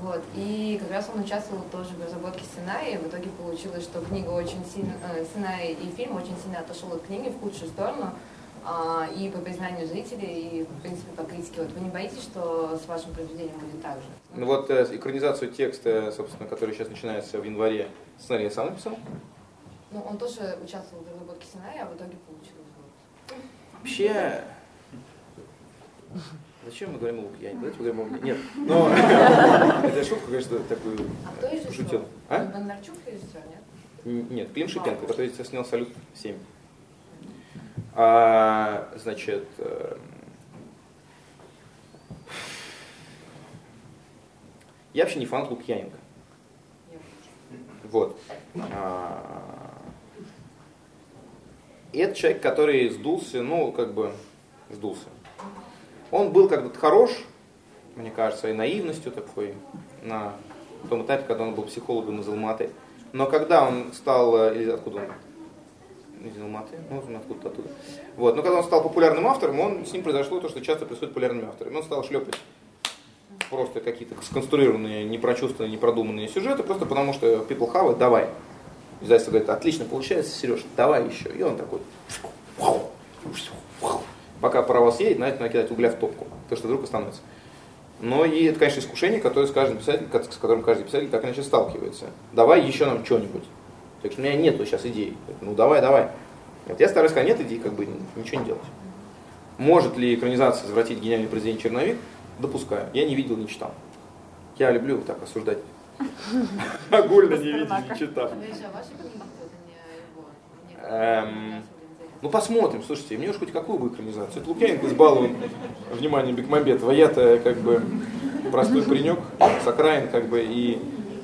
Вот. И как раз он участвовал тоже в разработке сценария. В итоге получилось, что книга очень сильно, э, сценарий и фильм очень сильно отошел от книги в худшую сторону. А, и по признанию зрителей, и, в принципе, по критике. Вот вы не боитесь, что с вашим произведением будет так же? Ну вот э, экранизацию текста, собственно, который сейчас начинается в январе, сценарий я сам написал. Ну, он тоже участвовал в разработке сценария, а в итоге получилось. Вообще, Зачем мы говорим о Лукьяне? Давайте поговорим о Лукьяне. Нет, но [LAUGHS] [LAUGHS] это шутка, конечно, такую а шутил. А? Бондарчук режиссер, нет? Нет, Клим Шипенко, который снял «Салют-7». А, значит, э, я вообще не фанат Лукьяненко. Вот. А, и это человек, который сдулся, ну, как бы, сдулся. Он был когда-то хорош, мне кажется, своей наивностью такой, на том этапе, когда он был психологом из Алматы. Но когда он стал, э, или откуда он, из Алматы, ну, откуда-то оттуда. Вот. Но когда он стал популярным автором, он, с ним произошло то, что часто происходит популярными авторами. Он стал шлепать просто какие-то сконструированные, непрочувственные, непродуманные сюжеты, просто потому что people have it, давай. Издательство говорит, отлично получается, Сереж, давай еще. И он такой, пока паровоз едет, надо накидать угля в топку, то что вдруг остановится. Но и это, конечно, искушение, которое с каждым писателем, с которым каждый писатель так иначе сталкивается. Давай еще нам что-нибудь. Так что у меня нету сейчас идей. Ну давай, давай. Вот я стараюсь сказать, нет идей, как бы ничего не делать. Может ли экранизация извратить гениальный президент Черновик? Допускаю. Я не видел, не читал. Я люблю так рассуждать. Огульно не видел, не читал. Ну посмотрим, слушайте, мне уж хоть какую бы экранизацию. Это Лукьяненко избалован вниманием Бекмамбетова. Я-то как бы простой паренек с окраин, как бы, и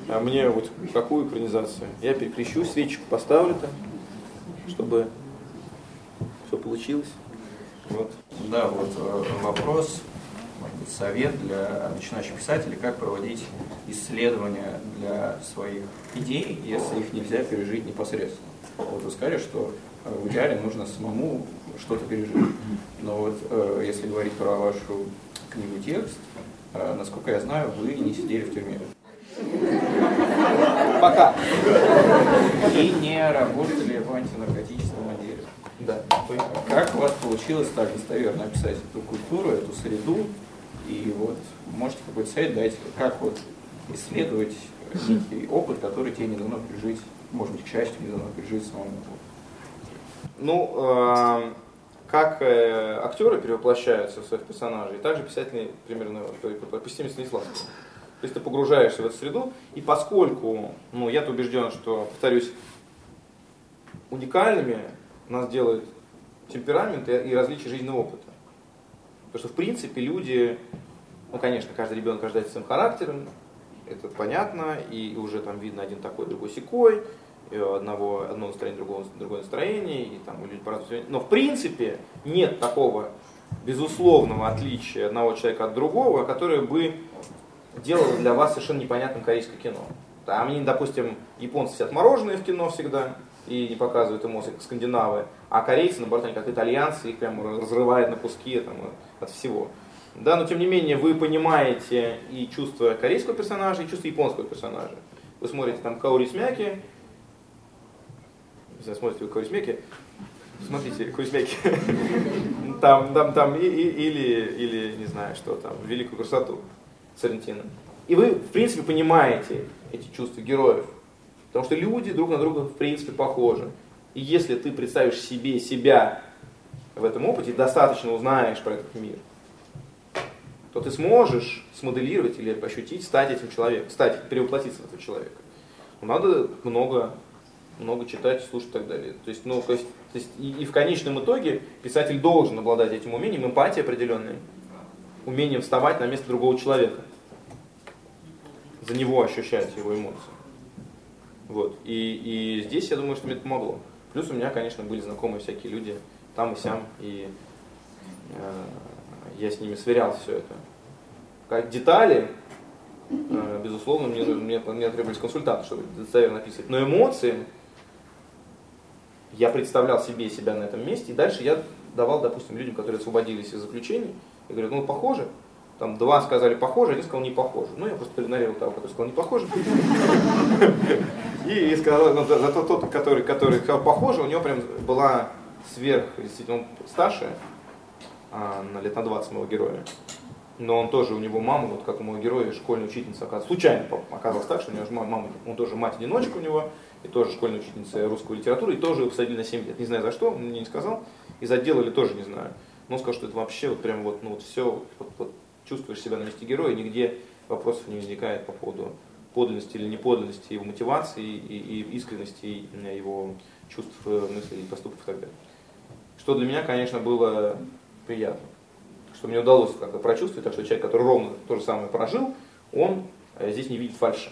а мне вот какую экранизацию? Я перекрещу, свечку поставлю там, чтобы все получилось. Вот. Да, вот э, вопрос, совет для начинающих писателей, как проводить исследования для своих идей, если их нельзя пережить непосредственно. Вот вы сказали, что в идеале нужно самому что-то пережить. Но вот э, если говорить про вашу книгу текст, насколько я знаю, вы не сидели в тюрьме. Пока. И не работали в антинаркотическом отделе. Да. Как у вас получилось так достоверно описать эту культуру, эту среду? И вот можете какой-то совет дать, как вот исследовать некий опыт, который тебе не дано пережить, может быть, к счастью, не дано пережить самому? Ну, э, как э, актеры перевоплощаются в своих персонажей, также писатели примерно по Станиславский. То есть ты погружаешься в эту среду, и поскольку, ну, я-то убежден, что, повторюсь, уникальными нас делают темперамент и различия жизненного опыта. Потому что, в принципе, люди, ну, конечно, каждый ребенок рождается своим характером, это понятно, и уже там видно один такой, другой секой, одного, одно настроение, другого, другое настроение, и там люди по-разному. Но, в принципе, нет такого безусловного отличия одного человека от другого, которое бы делало для вас совершенно непонятным корейское кино. Там они, допустим, японцы все отмороженные в кино всегда и не показывают эмоции, как скандинавы, а корейцы, наоборот, они как итальянцы, их прямо разрывают на куски там, от всего. Да, но тем не менее вы понимаете и чувство корейского персонажа, и чувство японского персонажа. Вы смотрите там Каори Смяки, если смотрите вы Каори Смяки, смотрите Смяки, там, там, там, и, и, или, или, не знаю, что там, Великую красоту. Сарантино. И вы, в принципе, понимаете эти чувства героев. Потому что люди друг на друга, в принципе, похожи. И если ты представишь себе себя в этом опыте, достаточно узнаешь про этот мир, то ты сможешь смоделировать или ощутить, стать этим человеком, стать, перевоплотиться в этого человека. Но надо много, много читать, слушать и так далее. То есть, ну, то есть, то есть и, и в конечном итоге писатель должен обладать этим умением, эмпатией определенной, умением вставать на место другого человека, за него ощущать его эмоции. Вот. И, и здесь я думаю, что мне это помогло. Плюс у меня, конечно, были знакомые всякие люди там и сям, и э, я с ними сверял все это. Как детали, э, безусловно, мне, мне, мне требовались консультанты, чтобы достоверно описывать. Но эмоции, я представлял себе себя на этом месте, и дальше я давал, допустим, людям, которые освободились из заключений, я говорю, ну похоже. Там два сказали похоже, один сказал не похоже. Ну, я просто проигнорировал того, который сказал не похоже. И сказал, ну, зато тот, который, который сказал похоже, у него прям была сверх, действительно, он старше, а, на лет на 20 моего героя. Но он тоже, у него мама, вот как у моего героя, школьная учительница, случайно оказалась так, что у него мама, он тоже мать-одиночка у него, и тоже школьная учительница русской литературы, и тоже его посадили на 7 лет. Не знаю за что, он мне не сказал. Из отдела или тоже не знаю. Но он сказал, что это вообще вот прям вот, ну вот все, вот, вот, чувствуешь себя на месте героя, нигде вопросов не возникает по поводу подлинности или неподлинности его мотивации и, и искренности его чувств, мыслей, поступков и так далее. Что для меня, конечно, было приятно. Что мне удалось как-то прочувствовать, так что человек, который ровно то же самое прожил, он э, здесь не видит фальши.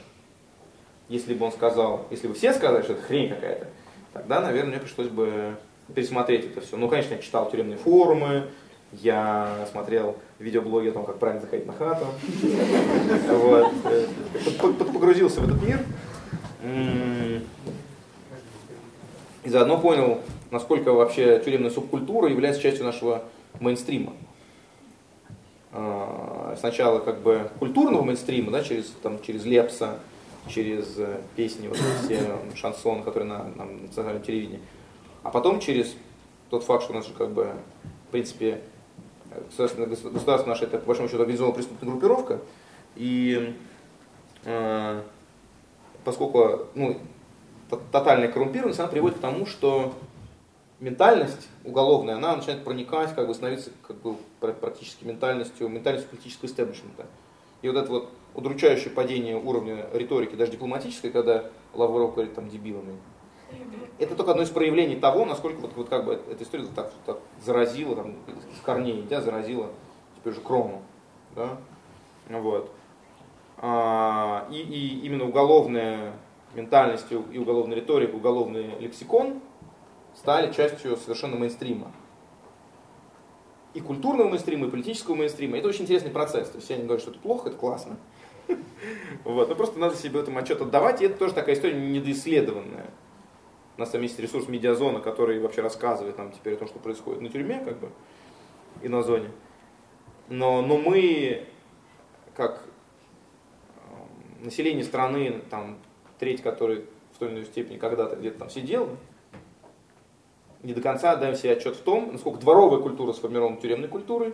Если бы он сказал, если бы все сказали, что это хрень какая-то, тогда, наверное, мне пришлось бы пересмотреть это все. Ну, конечно, я читал тюремные форумы, я смотрел видеоблоги о том, как правильно заходить на хату. Вот. Погрузился в этот мир. И заодно понял, насколько вообще тюремная субкультура является частью нашего мейнстрима. А, сначала как бы культурного мейнстрима, да, через, там, через Лепса, через э, песни, вот все шансоны, которые на, на национальном телевидении. А потом через тот факт, что у нас же как бы, в принципе, государство, государство наше это по большому счету организованная преступная группировка. И э, поскольку ну, тотальная коррумпированность, она приводит к тому, что ментальность уголовная, она начинает проникать, как бы становиться как бы, практически ментальностью, ментальностью политического истеблишмента. И вот это вот удручающее падение уровня риторики, даже дипломатической, когда Лавров говорит там дебилами, это только одно из проявлений того, насколько вот, вот как бы эта история так, так заразила, там, с корней, да, заразила теперь же крону. Да? Вот. А, и, и именно уголовная ментальность и уголовная риторика, уголовный лексикон стали частью совершенно мейнстрима. И культурного мейнстрима, и политического мейнстрима. Это очень интересный процесс. То есть я не говорю, что это плохо, это классно. Вот. Но просто надо себе этом отчет отдавать, и это тоже такая история недоисследованная. У нас там есть ресурс Медиазона, который вообще рассказывает нам теперь о том, что происходит на тюрьме, как бы, и на зоне. Но, но мы, как э, население страны, там, треть, который в той или иной степени когда-то где-то там сидел, не до конца отдаем себе отчет в том, насколько дворовая культура сформирована тюремной культурой,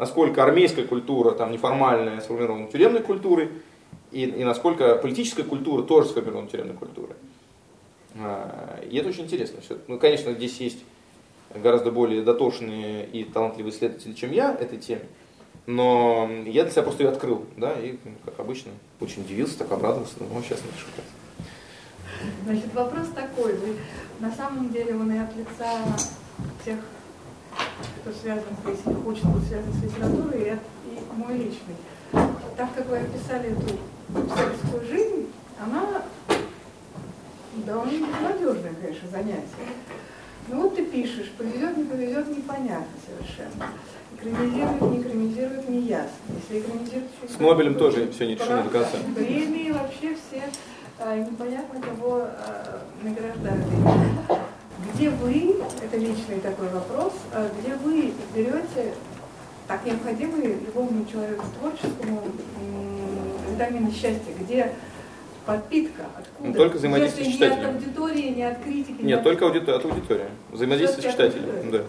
насколько армейская культура, там, неформальная, сформирована тюремной культурой, и, и насколько политическая культура тоже сформирована тюремной культурой. А, и это очень интересно. Все. Ну, конечно, здесь есть гораздо более дотошные и талантливые исследователи, чем я этой теме. Но я для себя просто ее открыл, да, и, как обычно, очень удивился, так обрадовался, ну, сейчас напишу. Значит, вопрос такой, вы на самом деле он и от лица тех, кто связан, если хочет быть связан с литературой, и, и мой личный. Так как вы описали эту писательскую жизнь, она довольно безнадежное, конечно, занятие. Ну вот ты пишешь, повезет, не повезет, непонятно совершенно. Экранизирует, не экранизирует, не ясно. Если экранизирует... С Нобелем тоже все не решено до конца. Премии вообще все а, непонятно кого а, награждают. Где вы, это личный такой вопрос, а, где вы берете так необходимые любому человеку творческому витамины счастья, где подпитка, откуда? Ну, только взаимодействие с читателем. Не от аудитории, не от критики. Нет, от... только аудитор, от аудитории. Взаимодействие с читателем. Да.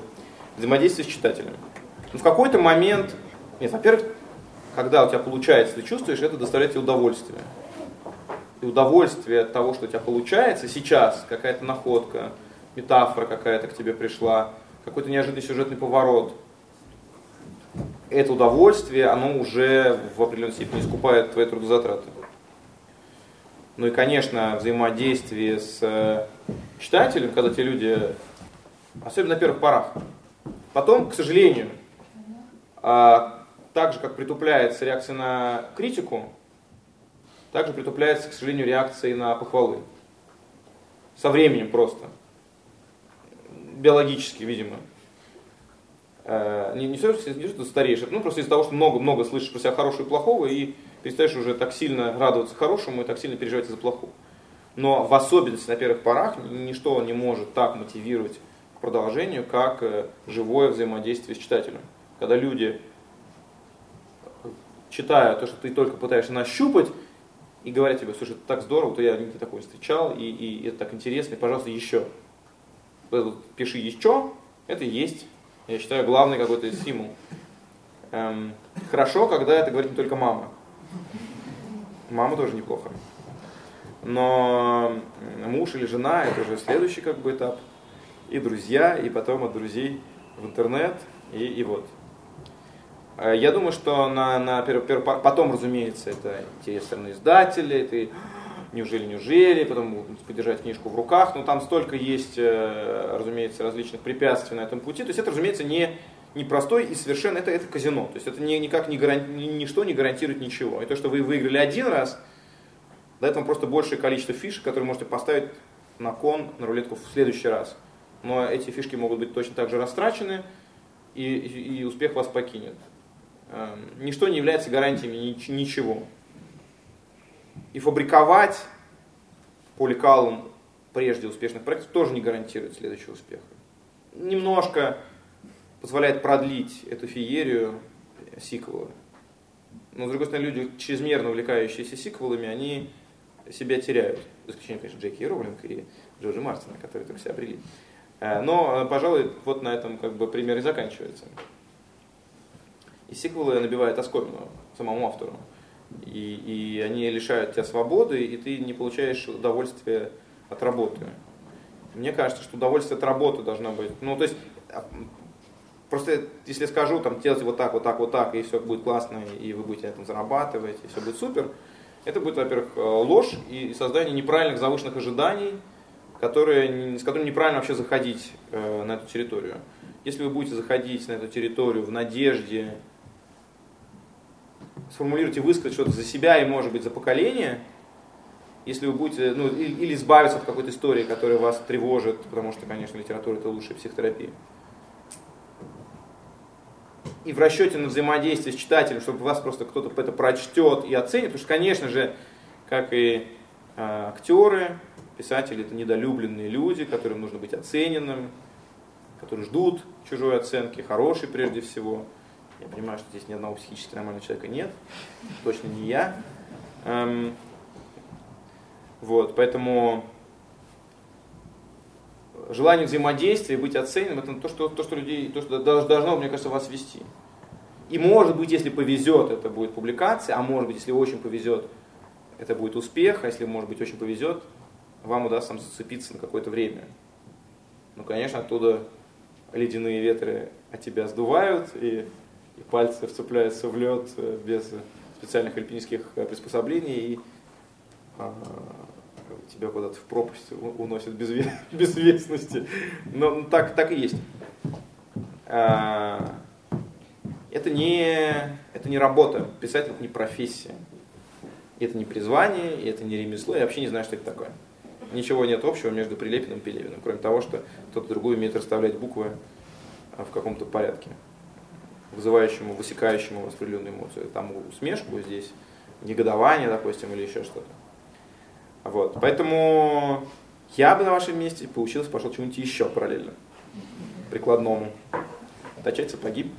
Взаимодействие с читателем. Но в какой-то момент, нет, во-первых, когда у тебя получается, ты чувствуешь, это доставляет тебе удовольствие и удовольствие от того, что у тебя получается сейчас, какая-то находка, метафора какая-то к тебе пришла, какой-то неожиданный сюжетный поворот, это удовольствие, оно уже в определенной степени искупает твои трудозатраты. Ну и, конечно, взаимодействие с э, читателем, когда те люди, особенно на первых порах, потом, к сожалению, а, так же, как притупляется реакция на критику, также притупляется, к сожалению, реакция на похвалы. Со временем просто. Биологически, видимо. Э, не, не все, не что ты стареешь, ну просто из-за того, что много-много слышишь про себя хорошего и плохого, и перестаешь уже так сильно радоваться хорошему и так сильно переживать за плохого. Но в особенности на первых порах ничто не может так мотивировать к продолжению, как э, живое взаимодействие с читателем. Когда люди, читая то, что ты только пытаешься нащупать, и говорят тебе, слушай, это так здорово, то я нигде такое встречал, и, и это так интересно, и, пожалуйста, еще. Пиши еще, это есть, я считаю, главный какой-то стимул. Эм, хорошо, когда это говорит не только мама. Мама тоже неплохо. Но муж или жена это уже следующий как бы этап. И друзья, и потом от друзей в интернет, и, и вот. Э, я думаю, что на, на пер, пер, потом, разумеется, это интерес стороны издателя, это неужели, неужели, потом подержать книжку в руках, но там столько есть, э, разумеется, различных препятствий на этом пути. То есть это, разумеется, не, не простой и совершенно, это, это казино. То есть это не, никак не гаранти, ничто не гарантирует ничего. И то, что вы выиграли один раз, дает вам просто большее количество фишек, которые можете поставить на кон, на рулетку в следующий раз. Но эти фишки могут быть точно так же растрачены, и, и, и успех вас покинет. Эм, ничто не является гарантиями ничего. И фабриковать поликалум прежде успешных проектов тоже не гарантирует следующего успеха. Немножко позволяет продлить эту феерию сиквела. Но, с другой стороны, люди, чрезмерно увлекающиеся сиквелами, они себя теряют. За исключением, конечно, Джеки Роулинг и Джорджа Мартина, которые только себя обрели. Э, но, пожалуй, вот на этом как бы пример и заканчивается. И сиквелы набивают оскомину самому автору. И, и они лишают тебя свободы, и ты не получаешь удовольствия от работы. Мне кажется, что удовольствие от работы должно быть. Ну, то есть, а, просто если скажу, там, делать вот так, вот так, вот так, и все будет классно, и вы будете на этом зарабатывать, и все будет супер, это будет, во-первых, э, ложь и создание неправильных завышенных ожиданий, которые, с которыми неправильно вообще заходить э, на эту территорию. Если вы будете заходить на эту территорию в надежде сформулировать и высказать что-то за себя и, может быть, за поколение, если вы будете, ну, или, избавиться от какой-то истории, которая вас тревожит, потому что, конечно, литература это лучшая психотерапия. И в расчете на взаимодействие с читателем, чтобы вас просто кто-то это прочтет и оценит, потому что, конечно же, как и э, актеры, писатели это недолюбленные люди, которым нужно быть оцененным, которые ждут чужой оценки, хорошей прежде всего. Я понимаю, что здесь ни одного психически нормального человека нет, точно не я. Эм, вот, поэтому желание взаимодействия, быть оцененным, это то, что, то, что людей, то, что должно, мне кажется, вас вести. И может быть, если повезет, это будет публикация, а может быть, если очень повезет, это будет успех, а если, может быть, очень повезет, вам удастся там зацепиться на какое-то время. Ну, конечно, оттуда ледяные ветры от тебя сдувают, и и пальцы вцепляются в лед э, без специальных альпинистских э, приспособлений, и а, тебя куда-то в пропасть уносит без [LAUGHS] безвестности. Но так, так и есть. А, это не, это не работа, писатель это не профессия. Это не призвание, и это не ремесло, я вообще не знаю, что это такое. Ничего нет общего между Прилепиным и Пелевиным, кроме того, что кто-то другой умеет расставлять буквы а, в каком-то порядке вызывающему, высекающему определенную эмоцию. Там усмешку здесь, негодование, допустим, или еще что-то. Вот. Поэтому я бы на вашем месте поучился, пошел чему-нибудь еще параллельно, прикладному. Точать сапоги,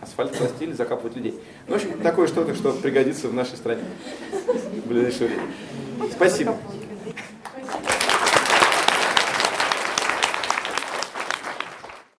асфальт пластиль, закапывать людей. Ну, в общем, такое что-то, что пригодится в нашей стране в ближайшее время. Спасибо.